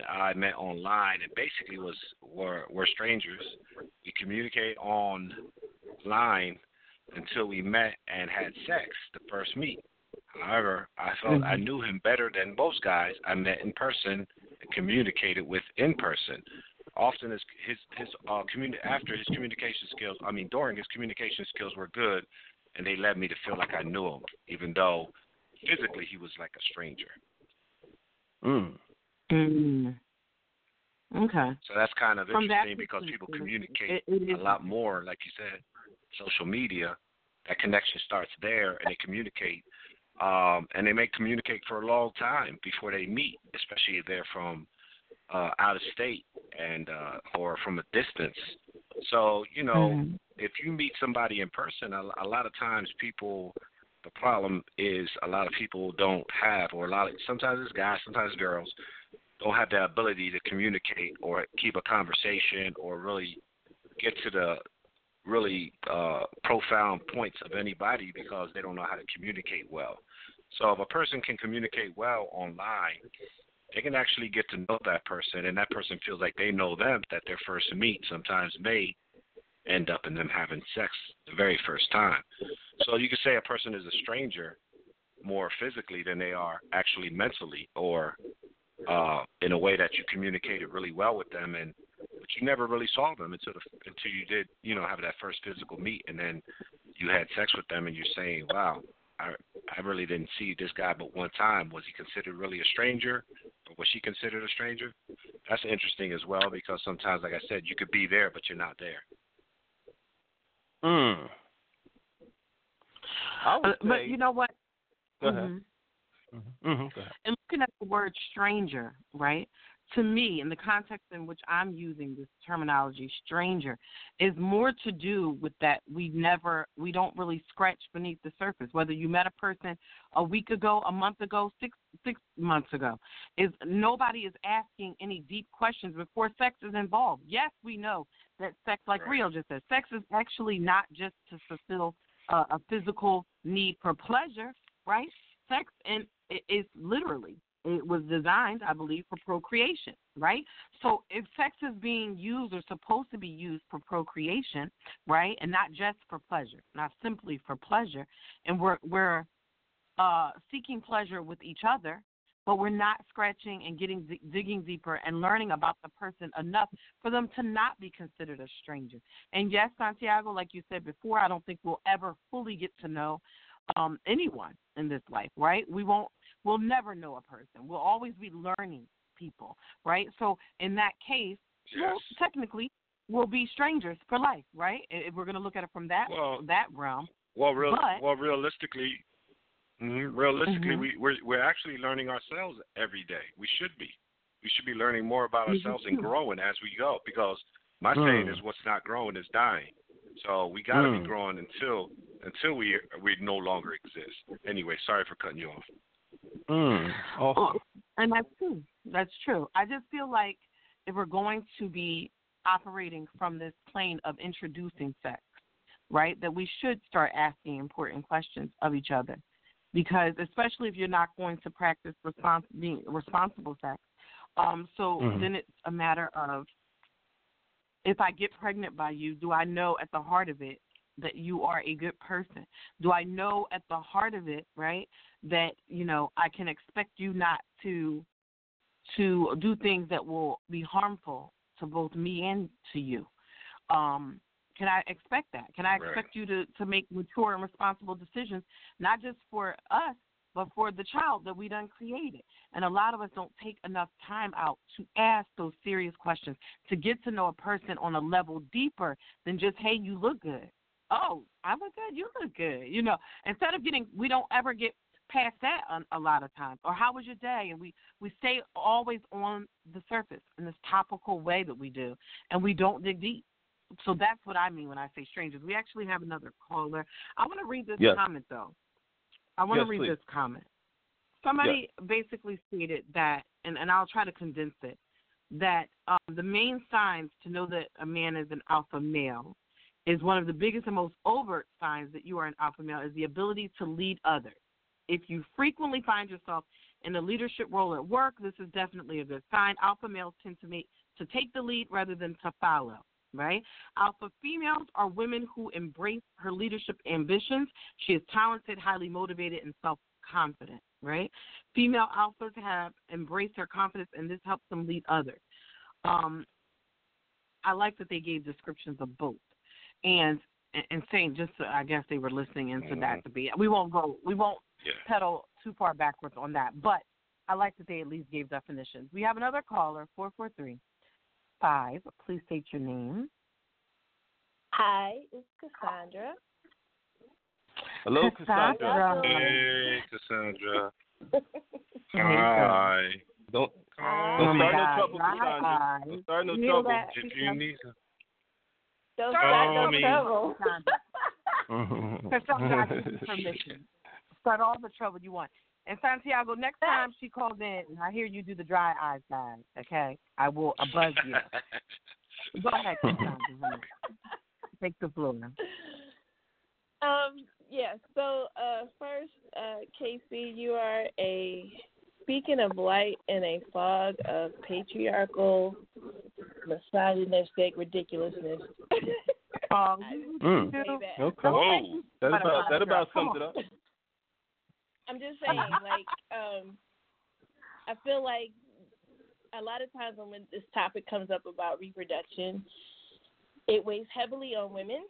I met online and basically was were were strangers. We communicated online until we met and had sex the first meet. However, I felt I knew him better than most guys I met in person and communicated with in person. Often his his his uh communi- after his communication skills, I mean during his communication skills were good, and they led me to feel like I knew him, even though physically he was like a stranger. Mm. Mm. Okay. So that's kind of From that interesting because people communicate it- it is- a lot more, like you said, social media. That connection starts there, and they communicate, um, and they may communicate for a long time before they meet, especially if they're from uh, out of state and uh, or from a distance. So you know, Mhm. if you meet somebody in person, a, a lot of times people, the problem is a lot of people don't have, or a lot of sometimes it's guys, sometimes girls, don't have the ability to communicate or keep a conversation or really get to the really uh, profound points of anybody because they don't know how to communicate well. So if a person can communicate well online, they can actually get to know that person, and that person feels like they know them. That their first meet sometimes may end up in them having sex the very first time. So you could say a person is a stranger more physically than they are actually mentally, or uh, in a way that you communicated really well with them, and but you never really saw them until the, until you did, you know, have that first physical meet, and then you had sex with them, and you're saying, "Wow, I I really didn't see this guy but one time. Was he considered really a stranger, or was she considered a stranger?" That's interesting as well because sometimes, like I said, you could be there but you're not there. Mm. I would Uh, but you know what? Go ahead. Mhm. Mm-hmm. Go ahead. and looking at the word stranger, right? To me, in the context in which I'm using this terminology, stranger, is more to do with that we never, we don't really scratch beneath the surface. Whether you met a person a week ago, a month ago, six six months ago, is nobody is asking any deep questions before sex is involved. Yes, we know that sex, like. Rio just said, sex is actually not just to fulfill a, a physical need for pleasure, right? Sex and it is literally it was designed, I believe, for procreation, right? So if sex is being used or supposed to be used for procreation, right, and not just for pleasure, not simply for pleasure, and we're we're uh, seeking pleasure with each other, but we're not scratching and getting digging deeper and learning about the person enough for them to not be considered a stranger. And yes, Santiago, like you said before, I don't think we'll ever fully get to know um, anyone in this life, right? We won't. We'll never know a person. We'll always be learning people, right? So in that case, Yes. well, technically, we'll be strangers for life, right? If we're going to look at it from that Well, that realm. Well, real, But- well, realistically, mhm, realistically, Mhm. we we're we're actually learning ourselves every day. We should be. We should be learning more about ourselves and growing as we go. Because my Mm. saying is, what's not growing is dying. So we got to Mm. be growing until until we we no longer exist. Anyway, sorry for cutting you off. Mm. Awesome. And that's true. That's true. I just feel like if we're going to be operating from this plane of introducing sex, right, that we should start asking important questions of each other. Because especially if you're not going to practice respons- being responsible sex, um, so Mhm. then it's a matter of if I get pregnant by you, do I know at the heart of it that you are a good person? Do I know at the heart of it, right, that you know I can expect you not to to do things that will be harmful to both me and to you? Um, can I expect that? Can I Right. expect you to to make mature and responsible decisions, not just for us, but for the child that we done created? And a lot of us don't take enough time out to ask those serious questions, to get to know a person on a level deeper than just, hey, you look good. Oh, I look good. You look good. You know, instead of getting, we don't ever get past that on, a lot of times. Or how was your day? And we we stay always on the surface in this topical way that we do, and we don't dig deep. So that's what I mean when I say strangers. We actually have another caller. I want to read this Yes. comment though. I want Yes, to read please. this comment. Somebody basically stated that, and, and I'll try to condense it, that um, the main signs to know that a man is an alpha male is one of the biggest and most overt signs that you are an alpha male is the ability to lead others. If you frequently find yourself in a leadership role at work, this is definitely a good sign. Alpha males tend to make to take the lead rather than to follow. Right? Alpha females are women who embrace her leadership ambitions. She is talented, highly motivated, and self confident. Right? Female alphas have embraced her confidence, and this helps them lead others. Um, I like that they gave descriptions of both, and and saying just so I guess they were listening into that mm-hmm. to be. We won't go. We won't Yeah. pedal too far backwards on that, but I like that they at least gave definitions. We have another caller, four four three five. Please state your name. Hi, it's Cassandra. Hello, Cassandra. Cassandra. Hey, Cassandra. Hi. Don't Hi. don't Oh my start no trouble, Cassandra. Don't start no You trouble. that? Did you need Don't Start no me. trouble. Cassandra, I give permission. Start all the trouble you want. And Santiago, next time she calls in and I hear you do the dry eyes guys, okay? I will uh, buzz you. Go ahead, Cassandra. honey. Take the floor. Um, yeah, so uh first, uh Casey, you are a speaking of light in a fog of patriarchal, misogynistic ridiculousness. Um, Mm. That. Okay. Whoa. That about about that about sums it up. I'm just saying, like, um, I feel like a lot of times when this topic comes up about reproduction, it weighs heavily on women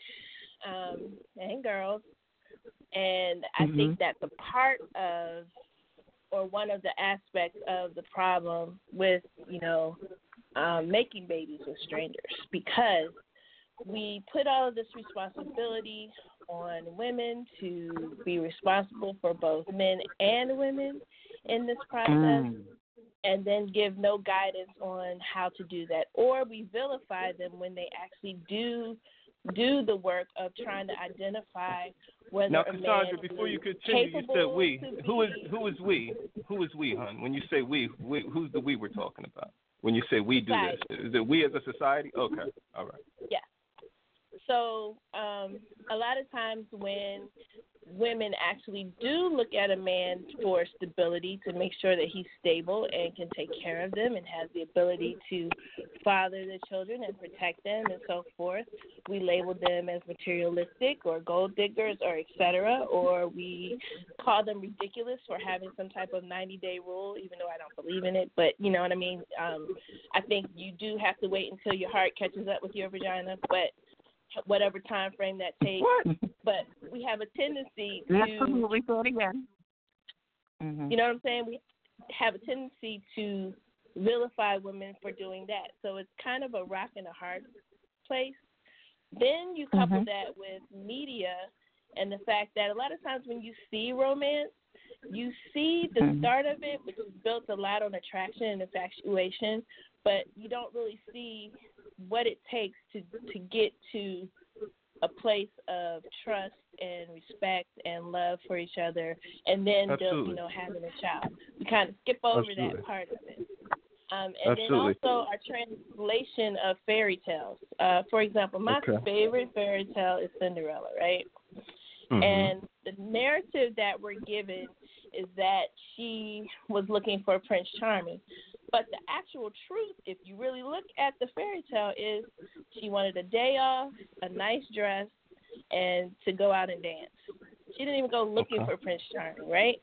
um, and girls, and I Mhm. think that's a part of, or one of the aspects of the problem with, you know, um, making babies with strangers because we put all of this responsibility on women to be responsible for both men and women in this process Mm. and then give no guidance on how to do that or we vilify them when they actually do do the work of trying to identify whether Now, a man Cassandra, before you continue, you said we. Who is who is we? Who is we, hon? When you say we, we who's the we we're talking about? When you say we do this, is it we as a society? Okay, all right. Yeah. So um, a lot of times when women actually do look at a man for stability to make sure that he's stable and can take care of them and has the ability to father the children and protect them and so forth. We label them as materialistic or gold diggers or etc. or we call them ridiculous for having some type of 90 day rule even though I don't believe in it, but you know what I mean? Um I think you do have to wait until your heart catches up with your vagina, but whatever time frame that takes. But we have a tendency to Absolutely. Say it again. Mm-hmm. you know what I'm saying? We have a tendency to vilify women for doing that. So it's kind of a rock and a hard place. Then you couple Mhm. that with media and the fact that a lot of times when you see romance, you see the Mhm. start of it, which is built a lot on attraction and infatuation, but you don't really see what it takes to to get to a place of trust and respect and love for each other, and then build, Absolutely. you know having a child. We kind of skip over Absolutely. that part of it. Um, and Absolutely. then also our translation of fairy tales. Uh, for example, my Okay. favorite fairy tale is Cinderella, right? Mhm. And the narrative that we're given is that she was looking for Prince Charming. But the actual truth, if you really look at the fairy tale, is she wanted a day off, a nice dress, and to go out and dance. She didn't even go looking Okay. for Prince Charming, right?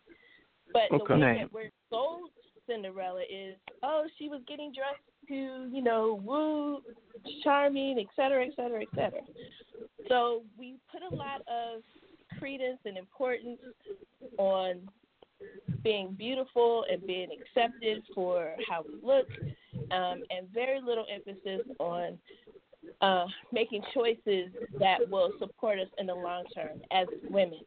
But the way that we're sold Cinderella is, oh, she was getting dressed to, you know, woo Charming, et cetera, et cetera, et cetera. So we put a lot of credence and importance on being beautiful and being accepted for how we look, um, and very little emphasis on uh, making choices that will support us in the long term as women.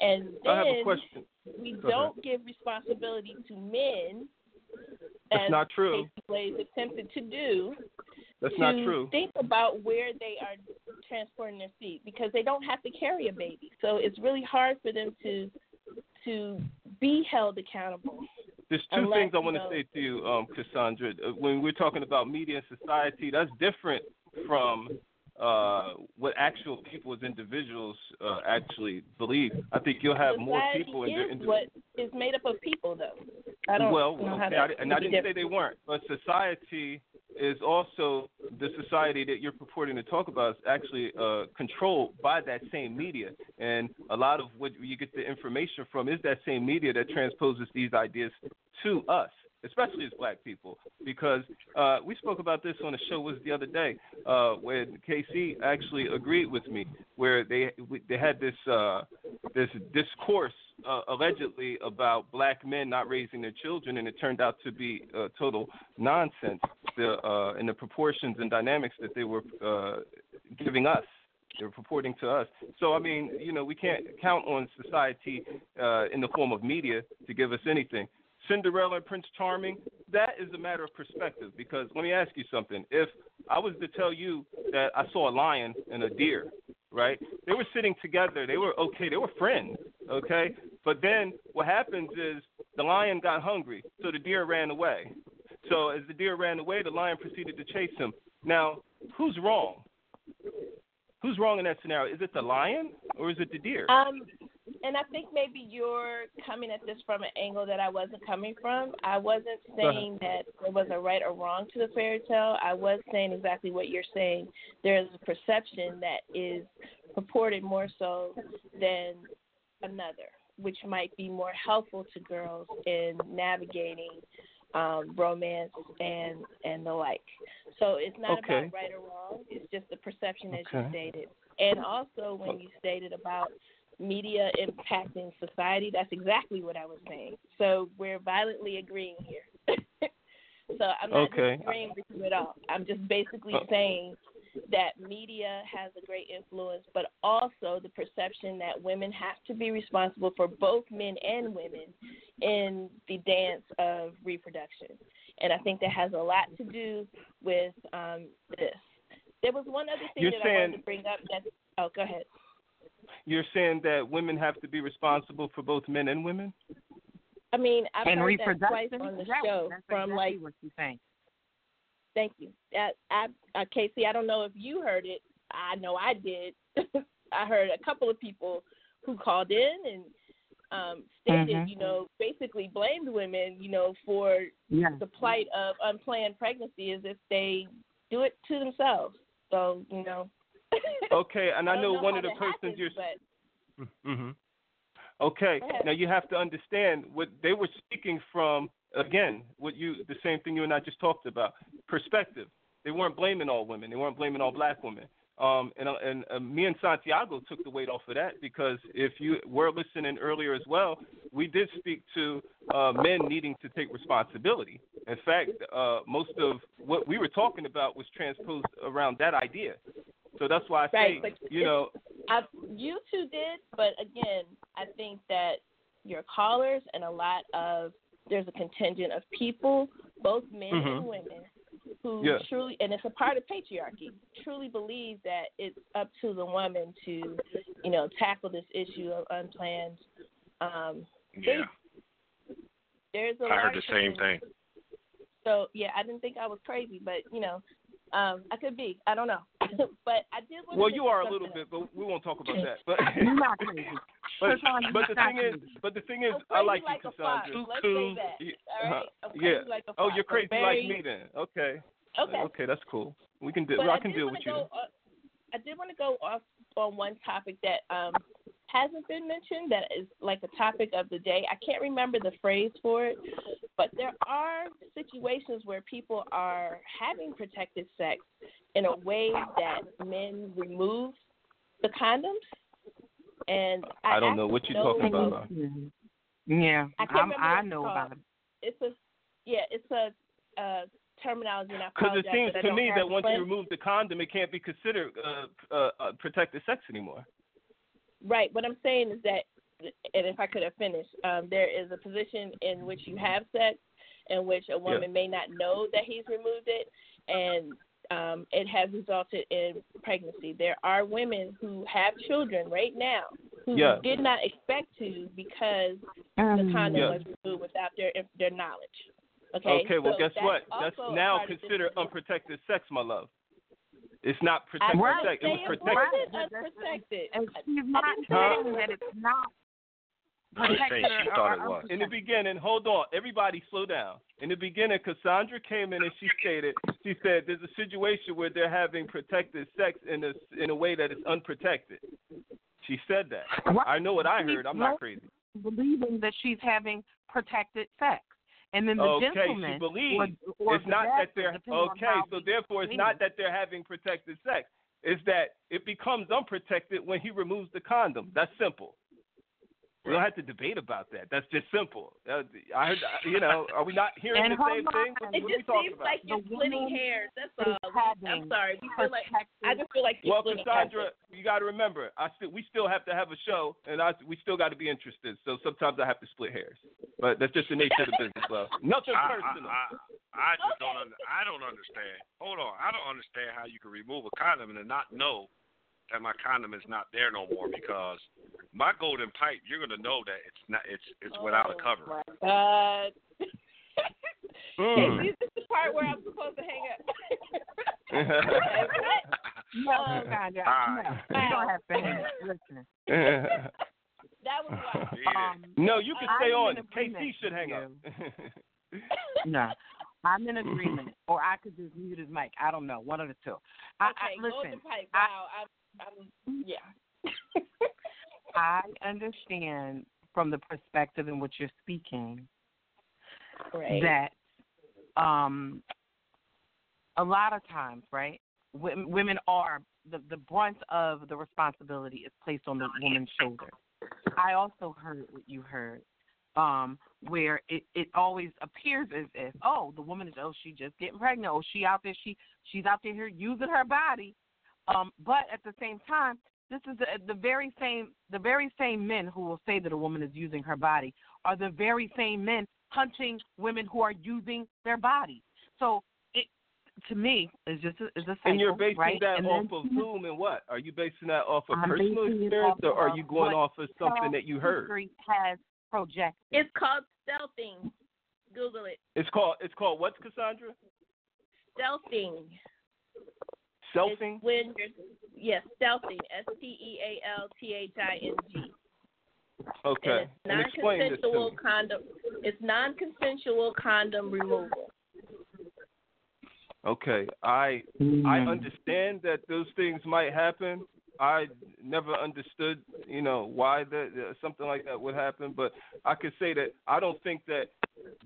And then I have a question. we Go don't give responsibility to men. That's as not true. Casey attempted to do. That's to not true. Think about where they are transporting their seed because they don't have to carry a baby, so it's really hard for them to to be held accountable. There's two Unless, things I want to know- say to you, um, Cassandra. Uh, When we're talking about media and society, that's different from uh, what actual people as individuals uh, actually believe. I think you'll have more people in is the what is made up of people, though. I don't well, know how okay, that I, and I didn't say they weren't, but society is also the society that you're purporting to talk about is actually uh, controlled by that same media, and a lot of what you get the information from is that same media that transposes these ideas to us. Especially as black people, because uh, we spoke about this on a show was the other day, uh, where KC actually agreed with me, where they they had this uh, this discourse uh, allegedly about black men not raising their children, and it turned out to be uh, total nonsense. The uh, in the proportions and dynamics that they were uh, giving us. They were purporting to us. So I mean, you know, we can't count on society uh, in the form of media to give us anything. Cinderella and Prince Charming, that is a matter of perspective. Because let me ask you something: If I was to tell you that I saw a lion and a deer, right? They were sitting together. They were okay. They were friends, okay? But then what happens is the lion got hungry, so the deer ran away. So as the deer ran away, the lion proceeded to chase him. Now, who's wrong? Who's wrong in that scenario? Is it the lion or is it the deer? Um, and I think maybe you're coming at this from an angle that I wasn't coming from. I wasn't saying that there was a right or wrong to the fairy tale. I was saying exactly what you're saying. There is a perception that is purported more so than another, which might be more helpful to girls in navigating um, romance and and the like. So it's not Okay. about right or wrong. It's just the perception as you stated. And also when you stated about media impacting society, that's exactly what I was saying. So we're violently agreeing here. so I'm not Okay. disagreeing with you at all. I'm just basically Oh. saying that media has a great influence, but also the perception that women have to be responsible for both men and women in the dance of reproduction. And I think that has a lot to do with um, this. There was one other thing You're that I wanted to bring up. That oh, go ahead. You're saying that women have to be responsible for both men and women? I mean, I've and heard that twice on the show That's from exactly like what she's saying. Thank you. Uh, I, uh, Casey, I don't know if you heard it, I know I did. I heard a couple of people who called in and um, stated, Mhm. you know, basically blamed women, you know, for Yeah. the plight of unplanned pregnancy as if they do it to themselves. So, you know. Okay, and I, don't know, know one of the persons happens, you're. but hmm Okay, now you have to understand what they were speaking from. Again, what you the same thing you and I just talked about. Perspective. They weren't blaming all women. They weren't blaming all black women. Um, and and uh, me and Santiago took the weight off of that because if you were listening earlier as well, we did speak to uh, men needing to take responsibility. In fact, uh, most of what we were talking about was transposed around that idea. So that's why I say, Right, but you know, I, you two did, but again, I think that your callers and a lot of there's a contingent of people, both men Mhm. and women, who Yeah. truly, and it's a part of patriarchy, truly believe that it's up to the woman to, you know, tackle this issue of unplanned. Um, Yeah, there's a I heard the same thing. So yeah, I didn't think I was crazy, but you know, um, I could be. I don't know, but I did. Want Well, you are a little else. bit, but we won't talk about that. But You're not crazy. But, but the thing is, but the thing is, I'm I like like you, a. Cassandra. Let's cool. say that. Yeah, All right? I'm crazy yeah. like a oh, you're crazy very- like me then. Okay. Okay. Okay, that's cool. We can do. But I I can deal wanna with you. go, uh, I did want to go off on one topic that um hasn't been mentioned that is like a topic of the day. I can't remember the phrase for it, but there are situations where people are having protected sex in a way that men remove the condoms. And I, I don't know what you're talking know- about. Yeah, I can't I'm, remember it's know called. about it. It's a yeah, it's a uh, terminology. And I Because it seems to me that once you remove the condom, it can't be considered uh, uh, uh, protected sex anymore. Right. What I'm saying is that, and if I could have finished, um, there is a position in which you have sex, in which a woman may not know that he's removed it, and um, it has resulted in pregnancy. There are women who have children right now who Yeah. did not expect to because the Mm. condom Yeah. was removed without their their knowledge. Okay. Okay. well, So guess that's what? That's now part considered unprotected sex, my love. It's not protected didn't sex. It say was it protected. wasn't unprotected. And she's not didn't Huh? saying that it's not I was saying she thought it was. In the beginning, hold on, everybody slow down. In the beginning, Cassandra came in and she stated, she said, there's a situation where they're having protected sex in a in a way that is unprotected. She said that. Right. I know what I heard. I'm not not crazy. believing that she's having protected sex. And then the Okay, gentleman she believes. or, or it's not that they're okay. So therefore, it's not that they're having protected sex. It's that it becomes unprotected when he removes the condom. That's simple. We don't have to debate about that. That's just simple. Uh, I you know, are we not hearing And the same hold thing? on. What It just seems about? like you're splitting hairs. That's all. I'm having sorry. We feel like I just feel like you're Well, splitting Cassandra, hairs. you got to remember, I still we still have to have a show, and I we still got to be interested. So sometimes I have to split hairs, but that's just the nature of the business, love. Nothing I, I, personal. I, I just don't. Un- I don't understand. Hold on. I don't understand how you can remove a condom and not know that my condom is not there no more because my golden pipe, you're gonna know that it's not. It's it's without a cover. Oh, my God. Mm. Is the part where I'm supposed to hang up? No, Cassandra, no. right. You don't have to hang it. Listen. that was why. Yeah. Um, no, you can stay I'm on. in agreement KC should hang you. up. No, I'm in agreement, or I could just mute his mic. I don't know, one of the two. I, Okay, I, golden listen, pipe. I- Wow, I'm, I'm, yeah. I understand from the perspective in which you're speaking right. that um, a lot of times, right, women, women are the the brunt of the responsibility is placed on the woman's shoulders. I also heard what you heard, um, where it it always appears as if oh the woman is oh she just getting pregnant oh she out there she she's out there here using her body, um, but at the same time this is the, the very same the very same men who will say that a woman is using her body are the very same men hunting women who are using their bodies. So it to me is just a, is a cycle, and you're basing right? that and off then- of whom and what? Are you basing that off of I'm personal basing experience, or are you going off of something that you heard? Has projected. It's called stealthing. Google it. It's called it's called what, Cassandra? Stealthing. Selfing? It's when you're yes, stealthing. S T E A L T H I N G. Okay. And And it's explain this to non-consensual me. condom. It's non-consensual condom removal. Okay, I I understand that those things might happen. I never understood, you know, why that uh, something like that would happen. But I could say that I don't think that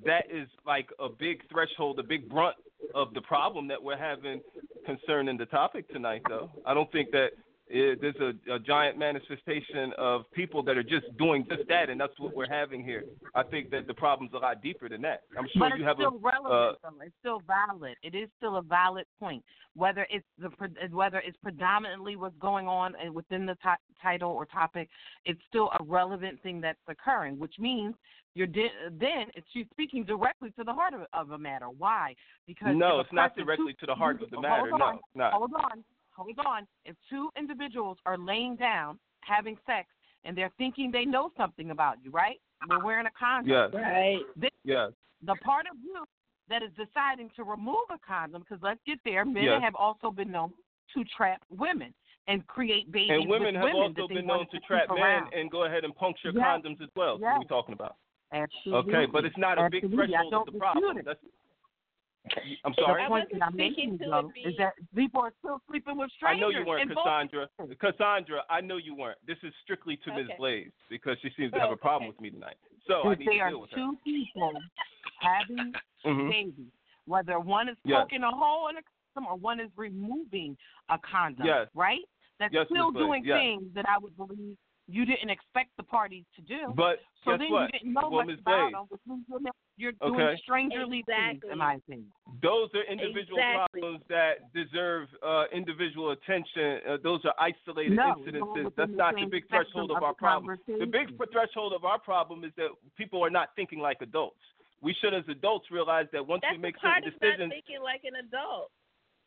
that is like a big threshold, a big brunt of the problem that we're having concerning the topic tonight. Though I don't think that uh, there's a, a giant manifestation of people that are just doing just that, and that's what we're having here. I think that the problem's a lot deeper than that. I'm sure but you it's have still a relevant. uh. It's still valid. It is still a valid point. Whether it's the whether it's predominantly what's going on and within the ti- title or topic, it's still a relevant thing that's occurring. Which means you're di- then it's you speaking directly to the heart of, of a matter. Why? Because no, it's not directly to the heart of the matter. on, No, not. Hold on, hold on. If two individuals are laying down having sex and they're thinking they know something about you, right? We're wearing a condom. Yes. Right. Then Yes. the part of you that is deciding to remove a condom, because let's get there, men Yes. have also been known to trap women and create babies And women with have women also been known wanted to trap men around. and go ahead and puncture Yes. condoms as well. What are we talking about? Absolutely. Okay, but it's not a big Absolutely. I threshold of don't the problem. it. That's, I'm The sorry. point that I'm making, though, is that people are still sleeping with strangers. I know you weren't in both Cassandra. Cassandra, I know you weren't. This is strictly to Ms. Okay. Blaze because she seems to have a problem with me tonight. So I If need they to are deal with her. two people having Mhm. babies, whether one is Yes. poking a hole in a condom or one is removing a condom, Yes. right? That's Yes, still doing yes. things that I would believe you didn't expect the parties to do. But so guess then what? you didn't know Well, much Ms. about Blaze, them, you're, not- doing Okay. strangerly things, Exactly. in my opinion. Those are individual Exactly. problems that deserve uh, individual attention. Uh, those are isolated No, incidences. That's the not the big threshold of of our problem. The big threshold of our problem is that people are not thinking like adults. We should, as adults, realize that once That's we make the part certain of not decisions, thinking like an adult.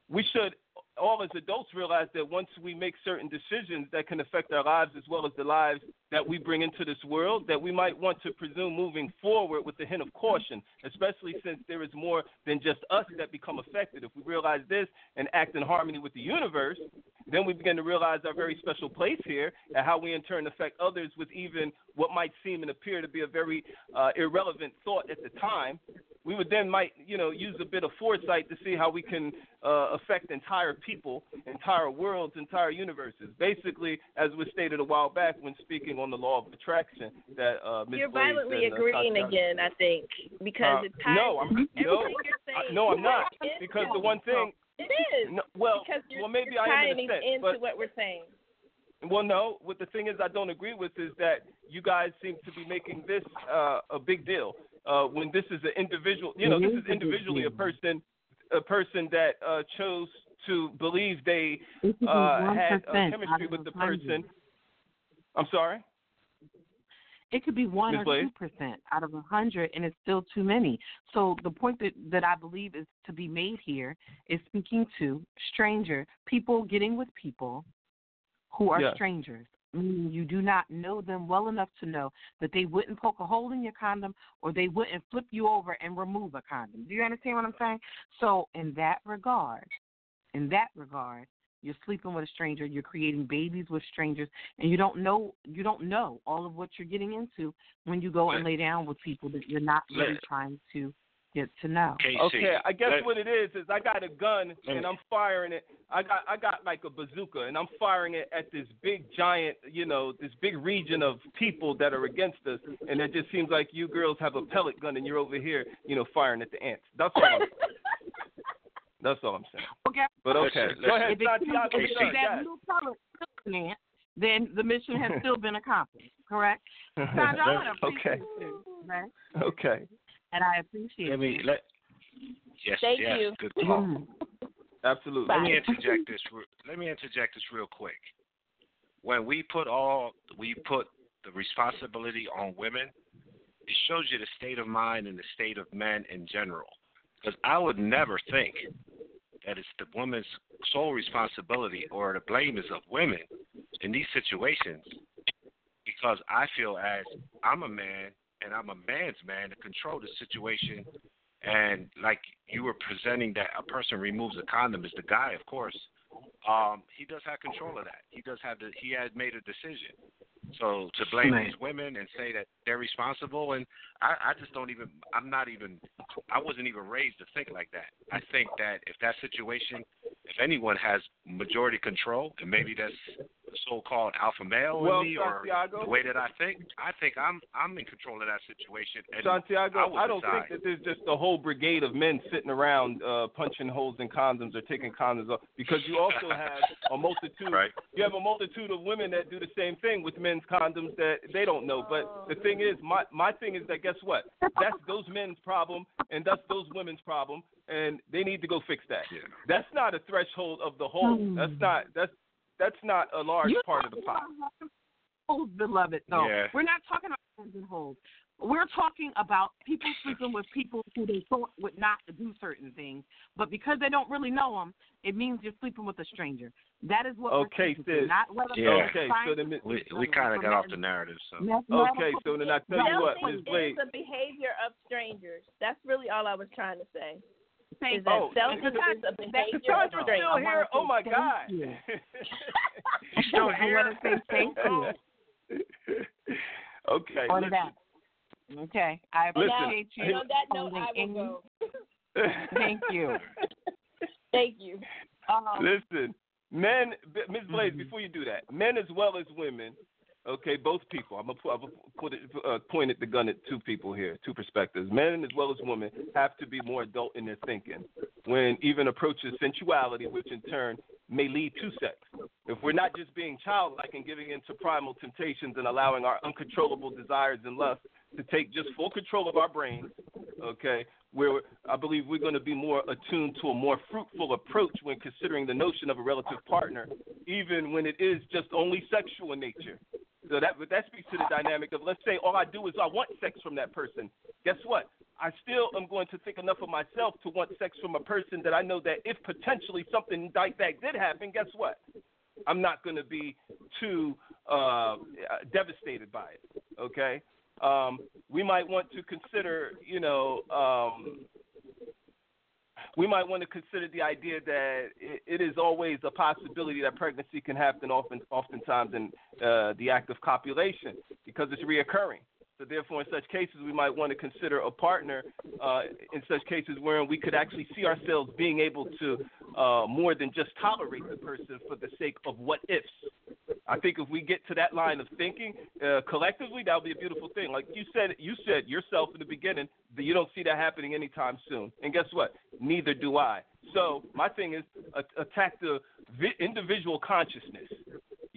we should all as adults realize that once we make certain decisions that can affect our lives as well as the lives that we bring into this world, that we might want to presume moving forward with a hint of caution, especially since there is more than just us that become affected. If we realize this and act in harmony with the universe, then we begin to realize our very special place here and how we in turn affect others with even what might seem and appear to be a very uh, irrelevant thought at the time. We would then might, you know, use a bit of foresight to see how we can uh, affect entire people, entire worlds, entire universes. Basically, as was stated a while back when speaking on the law of attraction, that uh, Ms. You're Blaze violently and, uh, agreeing Tatiana- again, I think, because Uh, it ties no, I'm no, I- no, I'm not because the one thing. It is. No, well, because you're, well, maybe you're I am in a sense, into but what we're saying. well, no. What the thing is, I don't agree with is that you guys seem to be making this uh, a big deal uh, when this is an individual. You know, this is is individually a person a person that uh, chose to believe they It could be uh, had 1% chemistry with the person. I'm sorry. It could be one Ms. or two percent out of a hundred, and it's still too many. So the point that that I believe is to be made here is speaking to stranger people, getting with people who are Yeah. strangers. Meaning you do not know them well enough to know that they wouldn't poke a hole in your condom or they wouldn't flip you over and remove a condom. Do you understand what I'm saying? So in that regard, in that regard, you're sleeping with a stranger, you're creating babies with strangers, and you don't know you don't know all of what you're getting into when you go and lay down with people that you're not really trying to get to know. KC, Okay, I guess let- what it is is I got a gun and I'm firing it. I got I got like a bazooka and I'm firing it at this big giant, you know, this big region of people that are against us. And it just seems like you girls have a pellet gun and you're over here, you know, firing at the ants. That's all. I'm, that's all I'm saying. Okay. But okay, Listen, go ahead, If it Santiago. comes sir, to that yes. little pellet plant, then the mission has still been accomplished. Correct? Sandra, I want okay, appreciate you, right? okay, And I appreciate let me you. let. Yes, Thank yes, you. good call. Mhm. absolutely. Let me interject this. re- Let me interject this real quick. When we put all we put the responsibility on women, it shows you the state of mind and the state of men in general. Because I would never think that it's the woman's sole responsibility or the blame is of women in these situations. Because I feel as I'm a man and I'm a man's man to control the situation and like you were presenting that a person removes a condom is the guy, of course. um, he does have control of that. He does have the he has made a decision. So to blame Right. these women and say that they're responsible, and I, I just don't even. I'm not even. I wasn't even raised to think like that. I think that if that situation, if anyone has majority control, and maybe that's so-called alpha male Well, in me, or the way that I think, I think I'm I'm in control of that situation. And Santiago, I, I, don't decide. think that there's just a whole brigade of men sitting around uh, punching holes in condoms or taking condoms off because you also have a multitude. Right. You have a multitude of women that do the same thing with men's condoms that they don't know. But the thing is, my my thing is that guess what? That's those men's problem and that's those women's problem, and they need to go fix that. Yeah. That's not a threshold of the whole. That's not that's that's not a large You part of the pot. holes, beloved. No, Yeah. we're not talking about hands and holes. We're talking about people sleeping with people who they thought would not do certain things, but because they don't really know them, it means you're sleeping with a stranger. That is what Okay, we're speaking to, sis. not whether Yeah. Okay, so then we we kind of got off the narrative. So Okay, so then I tell you what, Selfing Ms. Blaze. is the behavior of strangers. That's really all I was trying to say. Thank Is that Oh, selfing Cassandra- is a behavior of Cassandra's still here. Oh my God. you. She's still I here. want to say thank you. okay. On listen. that. Okay, I Listen, appreciate you. On that note, holding I in- will go. Thank you. Thank you. Um, Listen, men, Ms. Blaze, Mm-hmm. before you do that, men as well as women, okay, both people. I'm gonna put, I'm gonna put it, uh, point at the gun at two people here, two perspectives. Men as well as women have to be more adult in their thinking when even approaches sensuality, which in turn may lead to sex. If we're not just being childlike and giving into primal temptations and allowing our uncontrollable desires and lusts to take just full control of our brains, okay, where I believe we're going to be more attuned to a more fruitful approach when considering the notion of a relative partner, even when it is just only sexual in nature. So that that speaks to the dynamic of let's say all I do is I want sex from that person. Guess what? I still am going to think enough of myself to want sex from a person that I know that if potentially something like that did happen, guess what? I'm not going to be too uh, devastated by it. Okay, um, we might want to consider, you know, um, we might want to consider the idea that it, it is always a possibility that pregnancy can happen often, oftentimes in uh, the act of copulation because it's reoccurring. So therefore, in such cases, we might want to consider a partner uh, in such cases wherein we could actually see ourselves being able to uh, more than just tolerate the person for the sake of what ifs. I think if we get to that line of thinking uh, collectively, that would be a beautiful thing. Like you said, you said yourself in the beginning that you don't see that happening anytime soon. And guess what? Neither do I. So my thing is attack the vi- individual consciousness.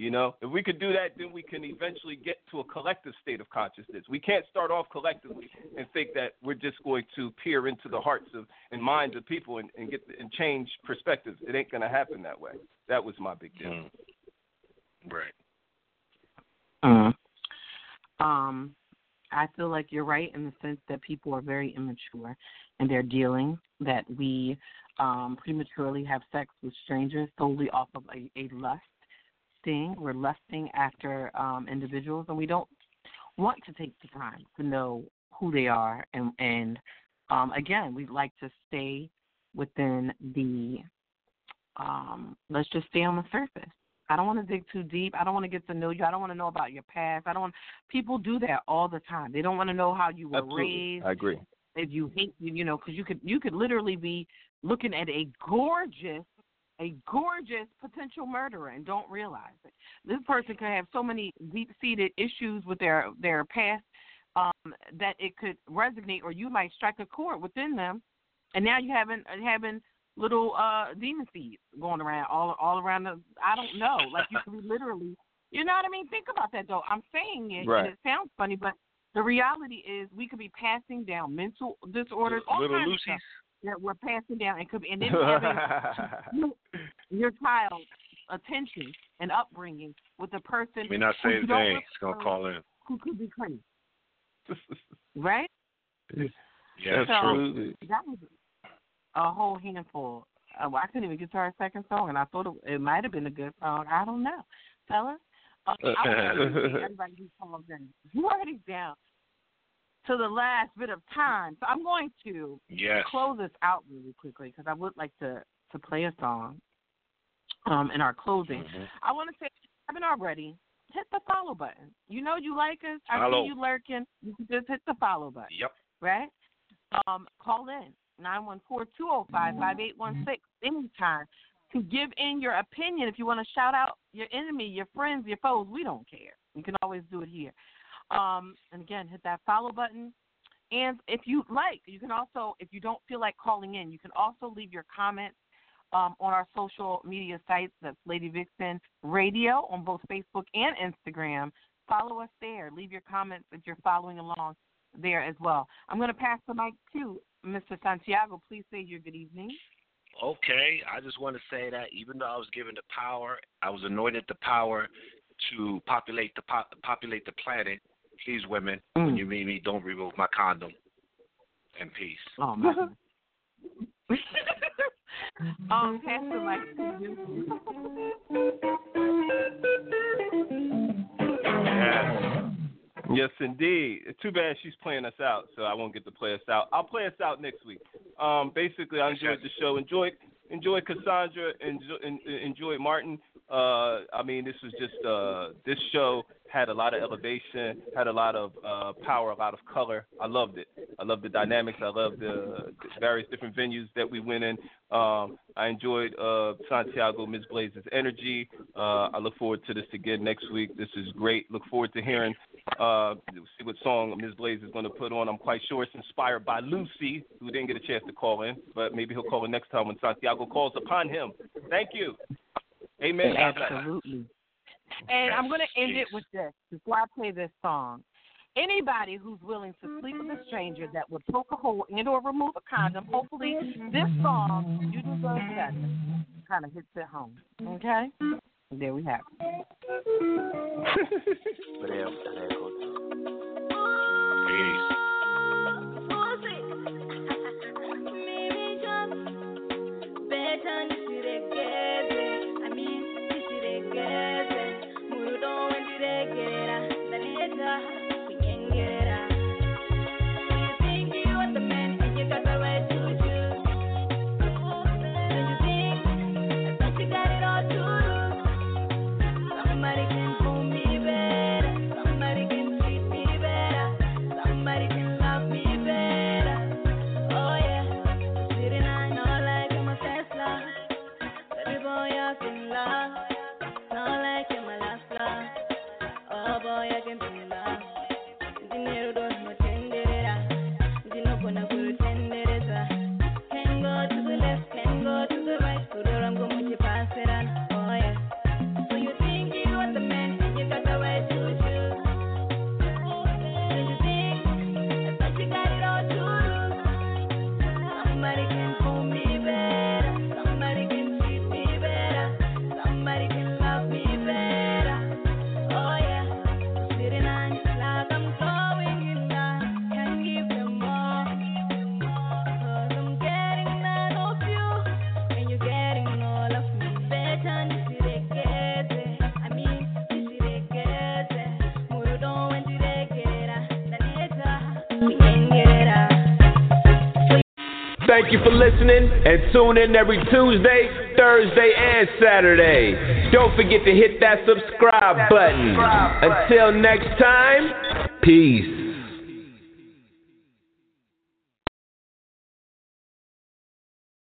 You know, if we could do that, then we can eventually get to a collective state of consciousness. We can't start off collectively and think that we're just going to peer into the hearts of and minds of people and, and get and change perspectives. It ain't going to happen that way. That was my big deal. Right. Uh, um, I feel like you're right in the sense that people are very immature and they're dealing that we um, prematurely have sex with strangers solely off of a, a lust thing. We're lusting after um, individuals and we don't want to take the time to know who they are and and um, again we'd like to stay within the um, let's just stay on the surface. I don't want to dig too deep. I don't want to get to know you. I don't want to know about your past. I don't. Want, people do that all the time. They don't want to know how you were Absolutely, raised. I agree. If you hate, you know, because you could you could literally be looking at a gorgeous, a gorgeous potential murderer and don't realize it. This person could have so many deep-seated issues with their their past um, that it could resonate, or you might strike a chord within them, and now you having having little uh demon seeds going around all all around the I don't know. Like you could be literally you know what I mean? Think about that though. I'm saying it Right. and it sounds funny, but the reality is we could be passing down mental disorders, all Little kinds of Lucy's. Stuff that we're passing down and could be and then having you- your child's attention and upbringing with a person May not who say you a don't thing. want- It's gonna call in. who could be crazy. Right? Yeah, So, Absolutely. That was a whole handful. Uh, well, I couldn't even get to our second song, and I thought it, it might have been a good song. I don't know, fellas. Uh, I want to appreciate everybody who called in. You already down to the last bit of time, so I'm going to Yes. close this out really quickly because I would like to to play a song. um, in our closing. Mhm. I want to say, if you haven't already, hit the follow button. You know you like us. I Follow. see you lurking. You can just hit the follow button, Yep. right? Um, call in nine one four two zero five five eight one six anytime to give in your opinion. If you want to shout out your enemy, your friends, your foes, we don't care. You can always do it here. Um, and again, hit that follow button. And if you like, you can also, if you don't feel like calling in, you can also leave your comments um, on our social media sites. That's Lady Vixen Radio on both Facebook and Instagram. Follow us there. Leave your comments if you're following along there as well. I'm going to pass the mic to Mr. Santiago. Please say your good evening. Okay, I just want to say that even though I was given the power, I was anointed the power to populate the po- populate the planet. Please, women, when Mm. you meet me, don't remove my condom. And peace. Oh, my goodness. um, pass the mic. Yes. Yes, indeed. Too bad she's playing us out, so I won't get to play us out. I'll play us out next week. Um, basically, I enjoyed the show. Enjoyed enjoyed Cassandra. Enjoy, enjoyed Martin. Uh, I mean, this was just uh, this show had a lot of elevation, had a lot of uh, power, a lot of color. I loved it. I loved the dynamics. I loved the, various different venues that we went in. Um, I enjoyed uh, Santiago, Ms. Blaze's energy. Uh, I look forward to this again next week. This is great. Look forward to hearing uh, see what song Ms. Blaze is going to put on. I'm quite sure it's inspired by Lucy, who didn't get a chance to call in, but maybe he'll call in next time when Santiago calls upon him. Thank you. Amen. Absolutely. And I'm going to end it with this before I play this song. Anybody who's willing to sleep with a stranger that would poke a hole in or remove a condom, hopefully this song, You Deserve Better, kind of hits it home. Okay? There we have it. Peace. Somebody Thank you for listening and tune in every Tuesday, Thursday, and Saturday. Don't forget to hit that subscribe button. Until next time, peace.